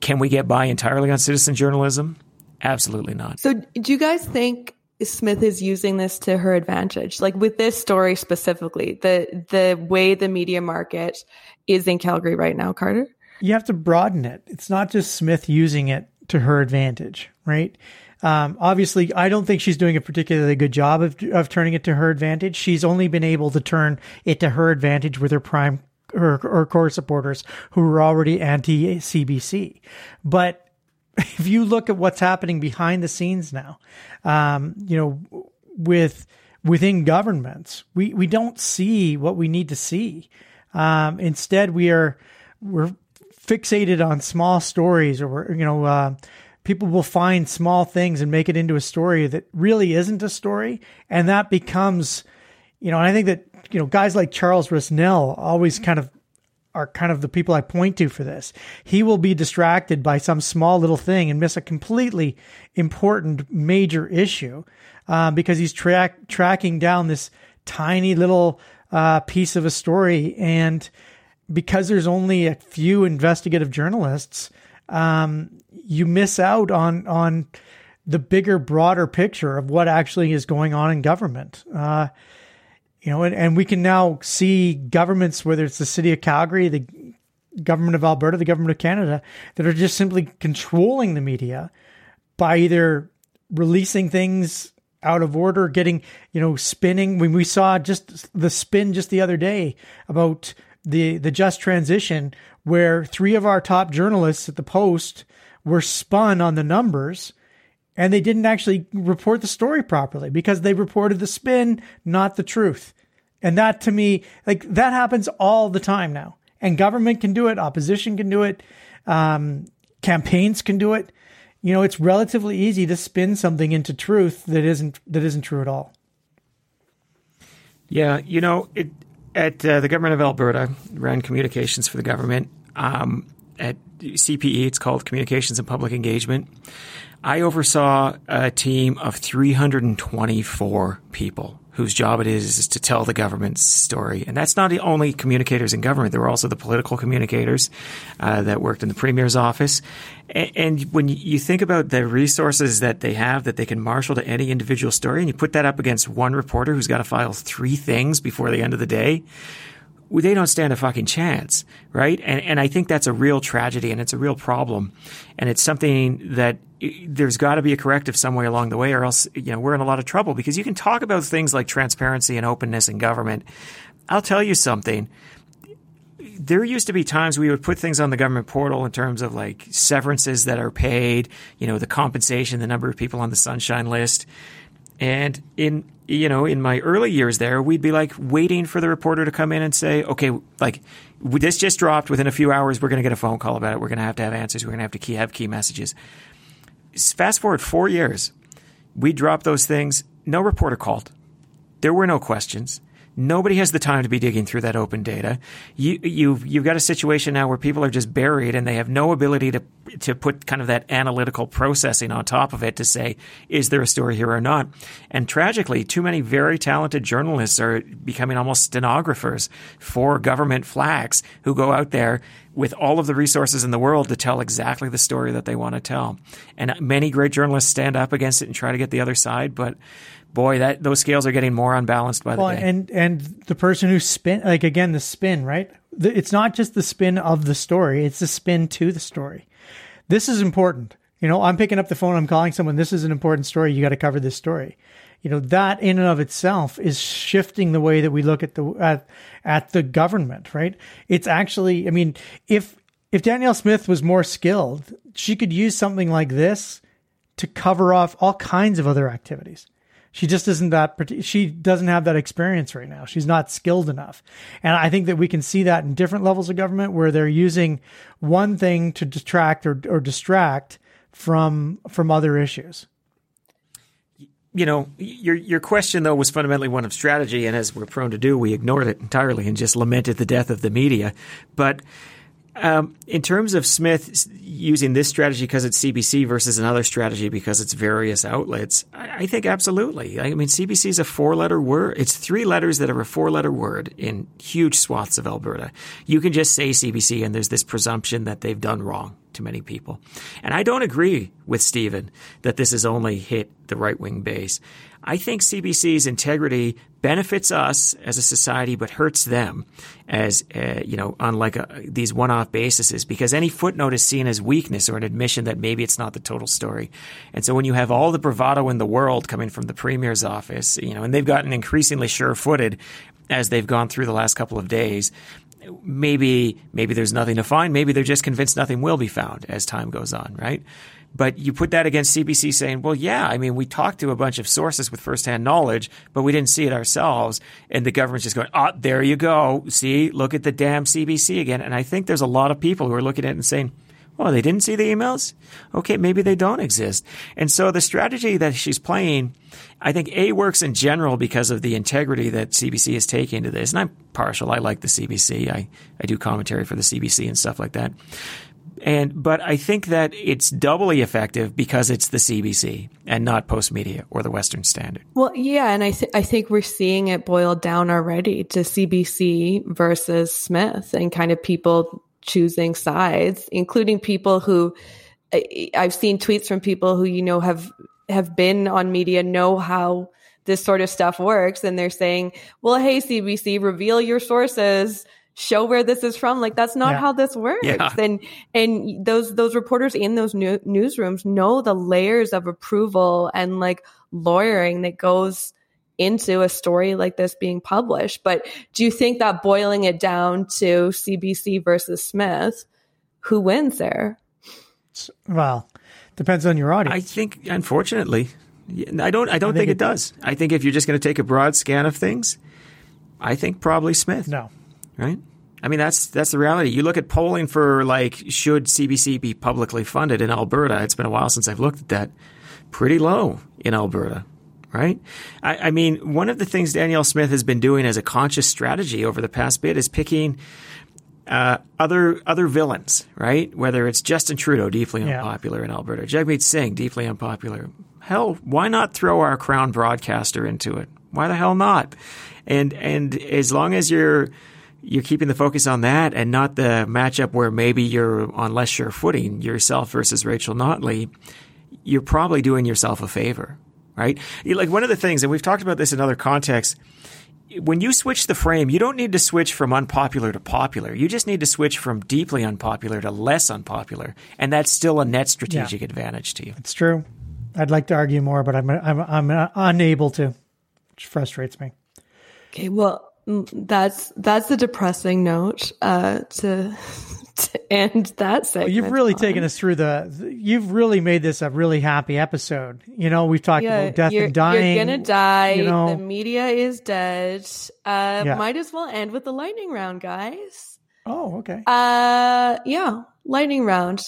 Can we get by entirely on citizen journalism? Absolutely not. So, do you guys think Smith is using this to her advantage? Like with this story specifically, the the way the media market is in Calgary right now, Carter? You have to broaden it. It's not just Smith using it to her advantage, right? Um, obviously, I don't think she's doing a particularly good job of, of turning it to her advantage. She's only been able to turn it to her advantage with her prime her, her core supporters who were already anti CBC. But if you look at what's happening behind the scenes now, um, you know, with within governments, we we don't see what we need to see. Um, instead, we are we're fixated on small stories, or we're you know. Uh, people will find small things and make it into a story that really isn't a story. And that becomes, you know, and I think that, you know, guys like Charles Rusnell always kind of are kind of the people I point to for this. He will be distracted by some small little thing and miss a completely important major issue uh, because he's track tracking down this tiny little uh, piece of a story. And because there's only a few investigative journalists, um, you miss out on on the bigger, broader picture of what actually is going on in government. Uh, you know, and, and we can now see governments, whether it's the city of Calgary, the government of Alberta, the government of Canada, that are just simply controlling the media by either releasing things out of order, getting, you know, spinning. When we saw just the spin just the other day about the the just transition, where three of our top journalists at the Post were spun on the numbers and they didn't actually report the story properly because they reported the spin, not the truth. And that to me, like that happens all the time now. And government can do it, opposition can do it. Um, campaigns can do it. You know, it's relatively easy to spin something into truth that isn't that isn't true at all. Yeah, you know, it, at uh, the government of Alberta, ran communications for the government. Um, at CPE, it's called Communications and Public Engagement. I oversaw a team of 324 people whose job it is, is to tell the government's story. And that's not the only communicators in government. There were also the political communicators uh, that worked in the premier's office. And, and, when you think about the resources that they have that they can marshal to any individual story, and you put that up against one reporter who's got to file three things before the end of the day, they don't stand a fucking chance, right? And, and I think that's a real tragedy and it's a real problem. And it's something that there's got to be a corrective somewhere along the way or else, you know, we're in a lot of trouble because you can talk about things like transparency and openness in government. I'll tell you something. There used to be times we would put things on the government portal in terms of like severances that are paid, you know, the compensation, the number of people on the sunshine list. And in you know, in my early years there, we'd be like waiting for the reporter to come in and say, okay, like this just dropped within a few hours. We're going to get a phone call about it. We're going to have to have answers. We're going to have to key, have key messages. Fast forward four years, we dropped those things. No reporter called. There were no questions. Nobody has the time to be digging through that open data. You, you've, you've got a situation now where people are just buried and they have no ability to, to put kind of that analytical processing on top of it to say, is there a story here or not? And tragically, too many very talented journalists are becoming almost stenographers for government flacks who go out there with all of the resources in the world to tell exactly the story that they want to tell. And many great journalists stand up against it and try to get the other side, but boy, that those scales are getting more unbalanced by the well, day. And and the person who spin, like again, the spin, right? The, it's not just the spin of the story; it's the spin to the story. This is important. You know, I'm picking up the phone, I'm calling someone. This is an important story. You got to cover this story. You know, that in and of itself is shifting the way that we look at the at at the government, right? It's actually, I mean, if if Danielle Smith was more skilled, she could use something like this to cover off all kinds of other activities. She just isn't that, she doesn't have that experience right now. She's not skilled enough. And I think that we can see that in different levels of government where they're using one thing to detract or, or distract from, from other issues. You know, your your question though was fundamentally one of strategy, and as we're prone to do, we ignored it entirely and just lamented the death of the media. But um, in terms of Smith using this strategy because it's CBC versus another strategy because it's various outlets, I, I think absolutely. I mean, CBC is a four letter word. It's three letters that are a four letter word in huge swaths of Alberta. You can just say CBC and there's this presumption that they've done wrong to many people. And I don't agree with Stephen that this has only hit the right wing base. I think CBC's integrity benefits us as a society, but hurts them as, uh, you know, on like a, these one-off bases because any footnote is seen as weakness or an admission that maybe it's not the total story. And so when you have all the bravado in the world coming from the premier's office, you know, and they've gotten increasingly sure-footed as they've gone through the last couple of days, maybe maybe there's nothing to find. Maybe they're just convinced nothing will be found as time goes on, right? But you put that against CBC saying, well, yeah, I mean, we talked to a bunch of sources with firsthand knowledge, but we didn't see it ourselves. And the government's just going, oh, there you go. See, look at the damn CBC again. And I think there's a lot of people who are looking at it and saying, well, they didn't see the emails? Okay, maybe they don't exist. And so the strategy that she's playing, I think A works in general because of the integrity that CBC is taking to this. And I'm partial. I like the CBC. I, I do commentary for the CBC and stuff like that. And but I think that it's doubly effective because it's the CBC and not Postmedia or the Western Standard. Well, yeah, and I th- I think we're seeing it boiled down already to CBC versus Smith and kind of people choosing sides, including people who I've seen tweets from people who you know have have been on media know how this sort of stuff works and they're saying, "Well, hey CBC, reveal your sources." Show where this is from. Like that's not yeah. how this works. Yeah. And and those those reporters in those new, newsrooms know the layers of approval and like lawyering that goes into a story like this being published. But do you think that boiling it down to CBC versus Smith, who wins there? Well, depends on your audience. I think, unfortunately, I don't. I don't I think, think, it, it does. I think if you're just going to take a broad scan of things, I think probably Smith. No, right? I mean, that's that's the reality. You look at polling for like should CBC be publicly funded in Alberta. It's been a while since I've looked at that. Pretty low in Alberta, right? I, I mean, one of the things Danielle Smith has been doing as a conscious strategy over the past bit is picking uh, other other villains, right? Whether it's Justin Trudeau, deeply Yeah. unpopular in Alberta, Jagmeet Singh, deeply unpopular. Hell, why not throw our crown broadcaster into it? Why the hell not? And and as long as you're you're keeping the focus on that and not the matchup where maybe you're on less sure footing, yourself versus Rachel Notley, you're probably doing yourself a favor, right? Like one of the things, and we've talked about this in other contexts, when you switch the frame, you don't need to switch from unpopular to popular. You just need to switch from deeply unpopular to less unpopular, and that's still a net strategic advantage to you. It's true. I'd like to argue more, but I'm I'm I'm uh, unable to, which frustrates me. Okay, well, that's that's the depressing note uh, to to end that segment. You've really on. taken us through the, the- You've really made this a really happy episode. You know, we've talked Yeah, about death and dying. You're gonna die. You know, the media is dead. Uh, Yeah. Might as well end with the lightning round, guys. oh, okay. Uh, yeah, lightning round.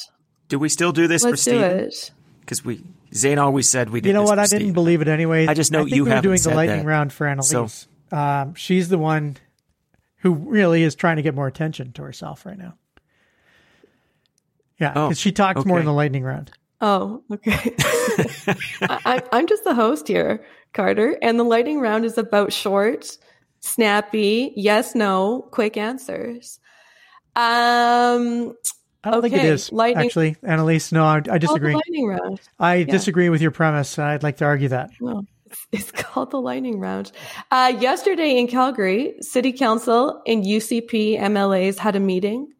Do we still do this Let's for do Stephen? it. Because we Zain always said we did. You know this what? for I didn't Stephen. believe it anyway. I just know think you we were haven't doing the lightning that. round for So- Annalise. Um, she's the one who really is trying to get more attention to herself right now. Yeah, Oh, because she talks more in the lightning round. Oh, okay. I, I, I'm just the host here, Carter, and the lightning round is about short, snappy, yes, no, quick answers. Um, I don't think it is lightning- actually, Annalise. No, I, I called the disagree. lightning round. I disagree with your premise. I'd like to argue that. No, it's, called the lightning round. Uh, yesterday in Calgary, City Council and UCP MLAs had a meeting.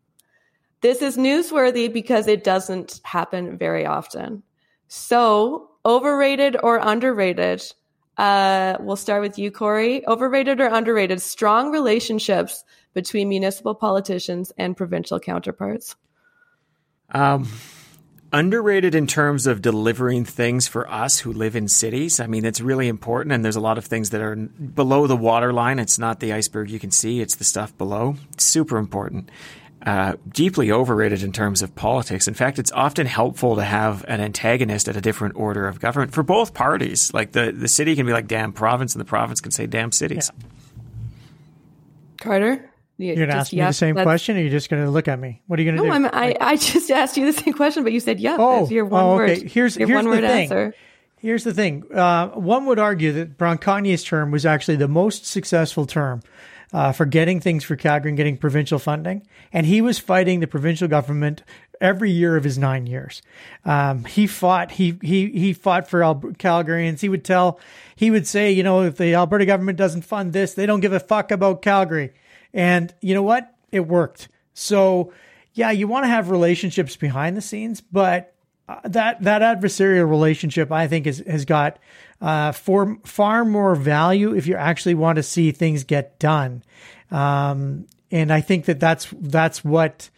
This is newsworthy because it doesn't happen very often. So, overrated or underrated? Uh, we'll start with you, Corey. Overrated or underrated? Strong relationships between municipal politicians and provincial counterparts. Um, underrated in terms of delivering things for us who live in cities. I mean, it's really important, and there's a lot of things that are below the waterline. It's not the iceberg you can see; it's the stuff below. It's super important. Uh, deeply overrated in terms of politics. In fact, it's often helpful to have an antagonist at a different order of government for both parties. Like the, the city can be like damn province, and the province can say damn cities. Carter? You're going to ask me the same question, or you're just going to look at me? What are you going to No, do? I'm, I, I just asked you the same question, but you said yes. Oh, That's your one oh, word. okay. Here's- your here's one the word thing. answer. Here's the thing. Uh, one would argue that Bronconnier's term was actually the most successful term uh, for getting things for Calgary and getting provincial funding. And he was fighting the provincial government every year of his nine years. Um, he fought. He he he fought for Al- Calgarians. He would tell. He would say, you know, if the Alberta government doesn't fund this, they don't give a fuck about Calgary. And you know what? It worked. So yeah, you want to have relationships behind the scenes, but uh, that that adversarial relationship, I think, is, has got uh, for far more value if you actually want to see things get done. Um, and I think that that's that's what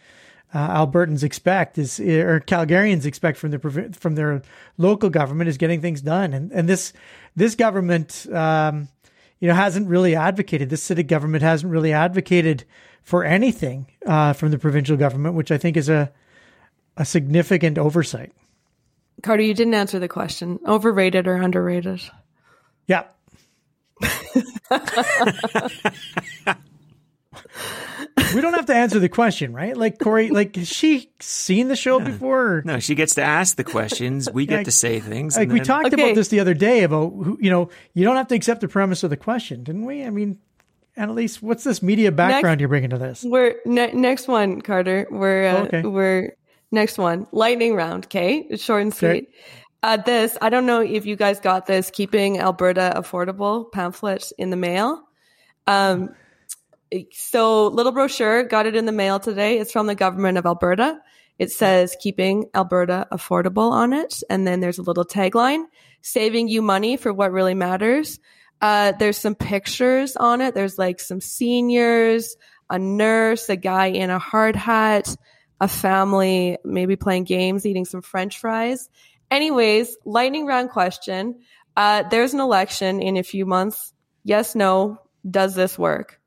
uh, Albertans expect is or Calgarians expect from the provi- from their local government is getting things done. And and this this government, um, you know, hasn't really advocated. The city government hasn't really advocated for anything uh, from the provincial government, which I think is a a significant oversight. Carter, you didn't answer the question. Overrated or underrated? Yeah. we don't have to answer the question, right? Like Corey, like has she seen the show before? No, she gets to ask the questions. We get Like- to say things. like and we talked Okay. about this the other day about who, you know, you don't have to accept the premise of the question, didn't we? I mean, Annalise, what's this media background you're bringing to this? We're ne- next one, Carter. We're uh, Okay. we're next one. Lightning round. Okay, it's short and sweet. Okay. Uh, this I don't know if you guys got this. Keeping Alberta affordable pamphlet in the mail. Um, so little brochure got it in the mail today. It's from the government of Alberta. It says keeping Alberta affordable on it, and then there's a little tagline: saving you money for what really matters. Uh, there's some pictures on it. There's like some seniors, a nurse, a guy in a hard hat, a family maybe playing games, eating some French fries. Anyways, lightning round question. Uh, there's an election in a few months. Yes, no. Does this work?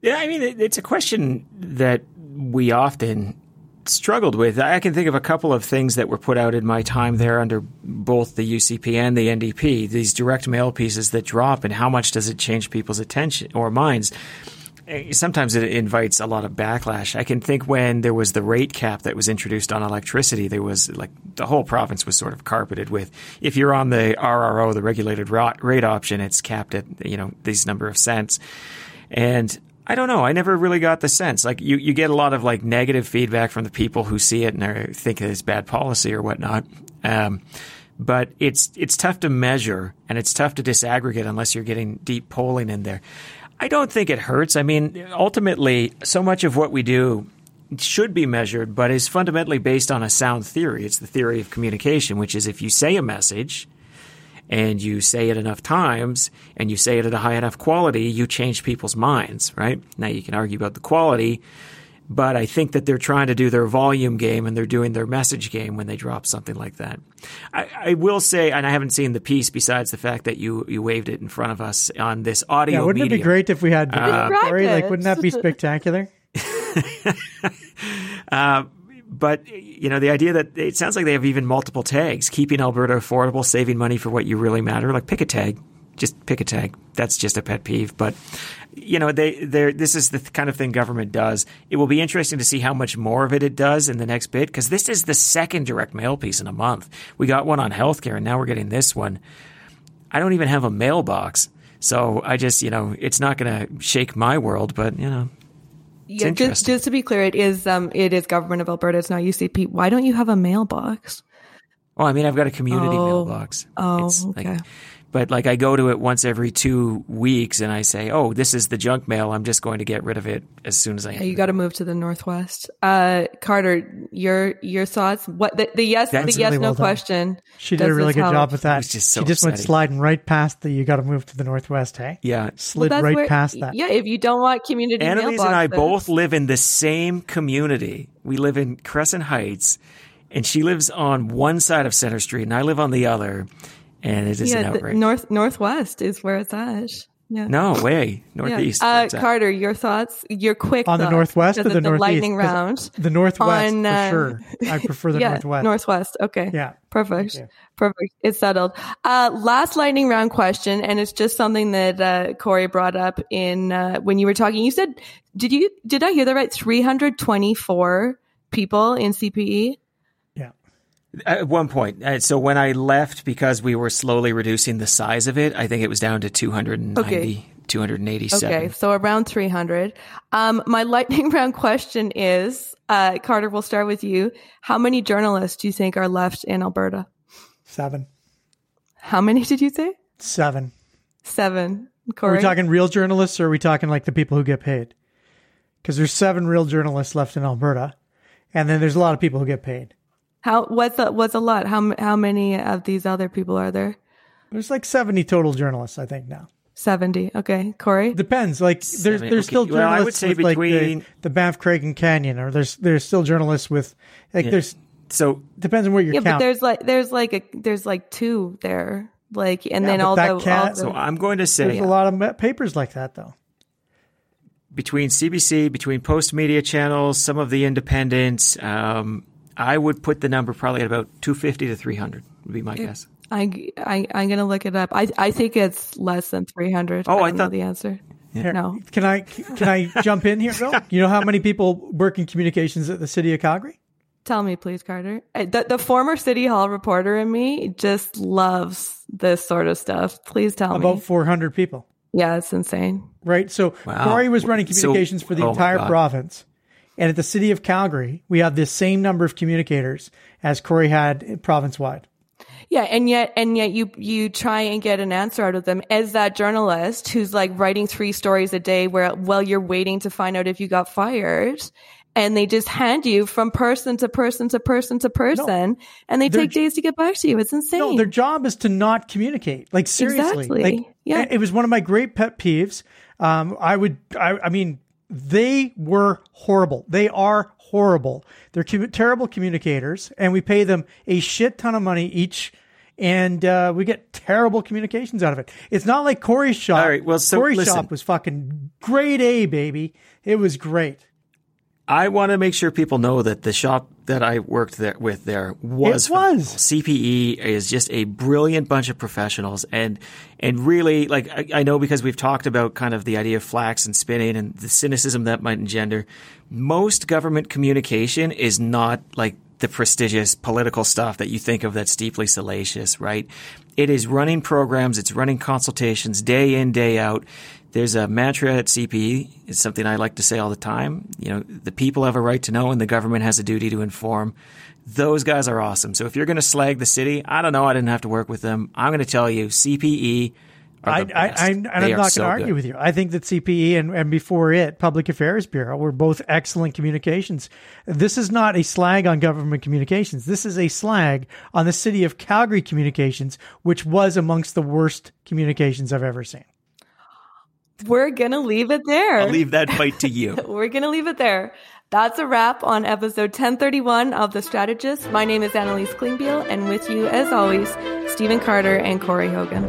Yeah, I mean, it, it's a question that we often struggled with. I can think of a couple of things that were put out in my time there under both the UCP and the NDP. These direct mail pieces that drop, and how much does it change people's attention or minds? Eh, sometimes it invites a lot of backlash. I can think when there was the rate cap that was introduced on electricity, there was like the whole province was sort of carpeted with if you're on the RRO, the regulated rate option, it's capped at you know these number of cents. And I don't know. I never really got the sense. Like you, you get a lot of like negative feedback from the people who see it and think it's bad policy or whatnot. Um, but it's it's tough to measure and it's tough to disaggregate unless you're getting deep polling in there. I don't think it hurts. I mean, ultimately, so much of what we do should be measured, but is fundamentally based on a sound theory. It's the theory of communication, which is if you say a message and you say it enough times and you say it at a high enough quality, you change people's minds, right? Now you can argue about the quality, but I think that they're trying to do their volume game and they're doing their message game when they drop something like that. I, I, will say, and I haven't seen the piece besides the fact that you you waved it in front of us on this audio. Yeah, wouldn't medium. it be great if we had uh, Like, wouldn't that be spectacular? uh, but you know the idea that it sounds like they have even multiple tags keeping alberta affordable saving money for what you really matter like pick a tag just pick a tag that's just a pet peeve but you know, they they this is the kind of thing government does. It will be interesting to see how much more of it it does in the next bit because this is the second direct mail piece in a month. We got one on healthcare, and now we're getting this one. I don't even have a mailbox, so I just you know it's not going to shake my world, but you know. Yeah, just, just to be clear, it is um it is government of Alberta. It's not UCP. Why don't you have a mailbox? Well, I mean, I've got a community oh. mailbox. Oh, it's okay. Like, but like I go to it once every two weeks and I say, oh, this is the junk mail. I'm just going to get rid of it as soon as I. Yeah, you got to move to the northwest. Uh, Carter, your your thoughts? What the, the yes That's the yes really no well question? She did a really good help? job with that. Just so she just exciting. went sliding right past the. You got to move to the northwest. Hey, yeah, slid well, right where, past that. Yeah, if you don't want community, Annalise and I both live in the same community. We live in Crescent Heights, and she lives on one side of Center Street, and I live on the other and it is yeah, an outrage. North northwest is where it's at. Yeah. No way, northeast. Yeah. Uh, Carter, your thoughts? Your quick on the northwest or the, the northeast? lightning round. The northwest on, uh, for sure. I prefer the yeah, northwest. Northwest. Okay. Yeah. Perfect. Perfect. It's settled. Uh, last lightning round question, and it's just something that uh, Corey brought up in uh, when you were talking. You said, "Did you did I hear that right? Three hundred twenty four people in CPE." At one point. Uh, so when I left, because we were slowly reducing the size of it, I think it was down to 290, okay. 287. Okay, so around 300. Um, my lightning round question is, uh, Carter, we'll start with you. How many journalists do you think are left in Alberta? Seven. How many did you say? Seven. Seven. Corey? Are we talking real journalists or are we talking like the people who get paid? Because there's seven real journalists left in Alberta. And then there's a lot of people who get paid. How what's a, what's a lot? How how many of these other people are there? There's like 70 total journalists, I think now. 70. Okay, Corey. Depends. Like there's there's okay. still journalists well, I would say with between... like the, the Banff Crag & Canyon, or there's there's still journalists with like yeah. there's so depends on where you're. Yeah, but there's like there's like a there's like two there, like and yeah, then all the, cat, all the, So I'm going to say there's a lot of papers like that though. Between CBC, between Postmedia channels, some of the independents, um, I would put the number probably at about 250 to 300 would be my guess. I, I, I'm going to look it up. I, I think it's less than 300. Oh, I, I thought the answer. Yeah. No. Can I, can I jump in here, Bill? You know how many people work in communications at the city of Calgary? Tell me, please, Carter. Uh, the, the former City Hall reporter in me just loves this sort of stuff. Please tell About me. About 400 people. Yeah, it's insane. Right. So wow. Corey was running communications so, for the oh entire province. And at the city of Calgary, we have the same number of communicators as Corey had province wide. Yeah, and yet and yet you you try and get an answer out of them as that journalist who's like writing three stories a day where while you're waiting to find out if you got fired and they just hand you from person to person to person to person no, and they take days to get back to you. It's insane. No, their job is to not communicate. Like seriously. Exactly. Like yeah. it was one of my great pet peeves. Um, I would I, I mean they were horrible. They are horrible. They're com- terrible communicators, and we pay them a shit ton of money each and uh, we get terrible communications out of it. It's not like Corey's shop. All right, well, so Corey's listen. shop was fucking grade A, baby. It was great. I want to make sure people know that the shop that I worked there with there was It was. CPE is just a brilliant bunch of professionals and and really like I, I know because we've talked about kind of the idea of flacks and spinning and the cynicism that might engender. Most government communication is not like the prestigious political stuff that you think of that's deeply salacious, right? It is running programs, it's running consultations day in, day out. There's a mantra at CPE. It's something I like to say all the time. You know, the people have a right to know and the government has a duty to inform. Those guys are awesome. So if you're going to slag the city, I don't know. I didn't have to work with them. I'm going to tell you CPE I, I, I, and they I'm not going to so argue good. with you. I think that CPE and, and before it, Public Affairs Bureau, were both excellent communications. This is not a slag on government communications. This is a slag on the city of Calgary communications, which was amongst the worst communications I've ever seen. We're going to leave it there. I'll leave that fight to you. We're going to leave it there. That's a wrap on episode 1031 of The Strategist. My name is Annalise Klingbeil, and with you, as always, Stephen Carter and Corey Hogan.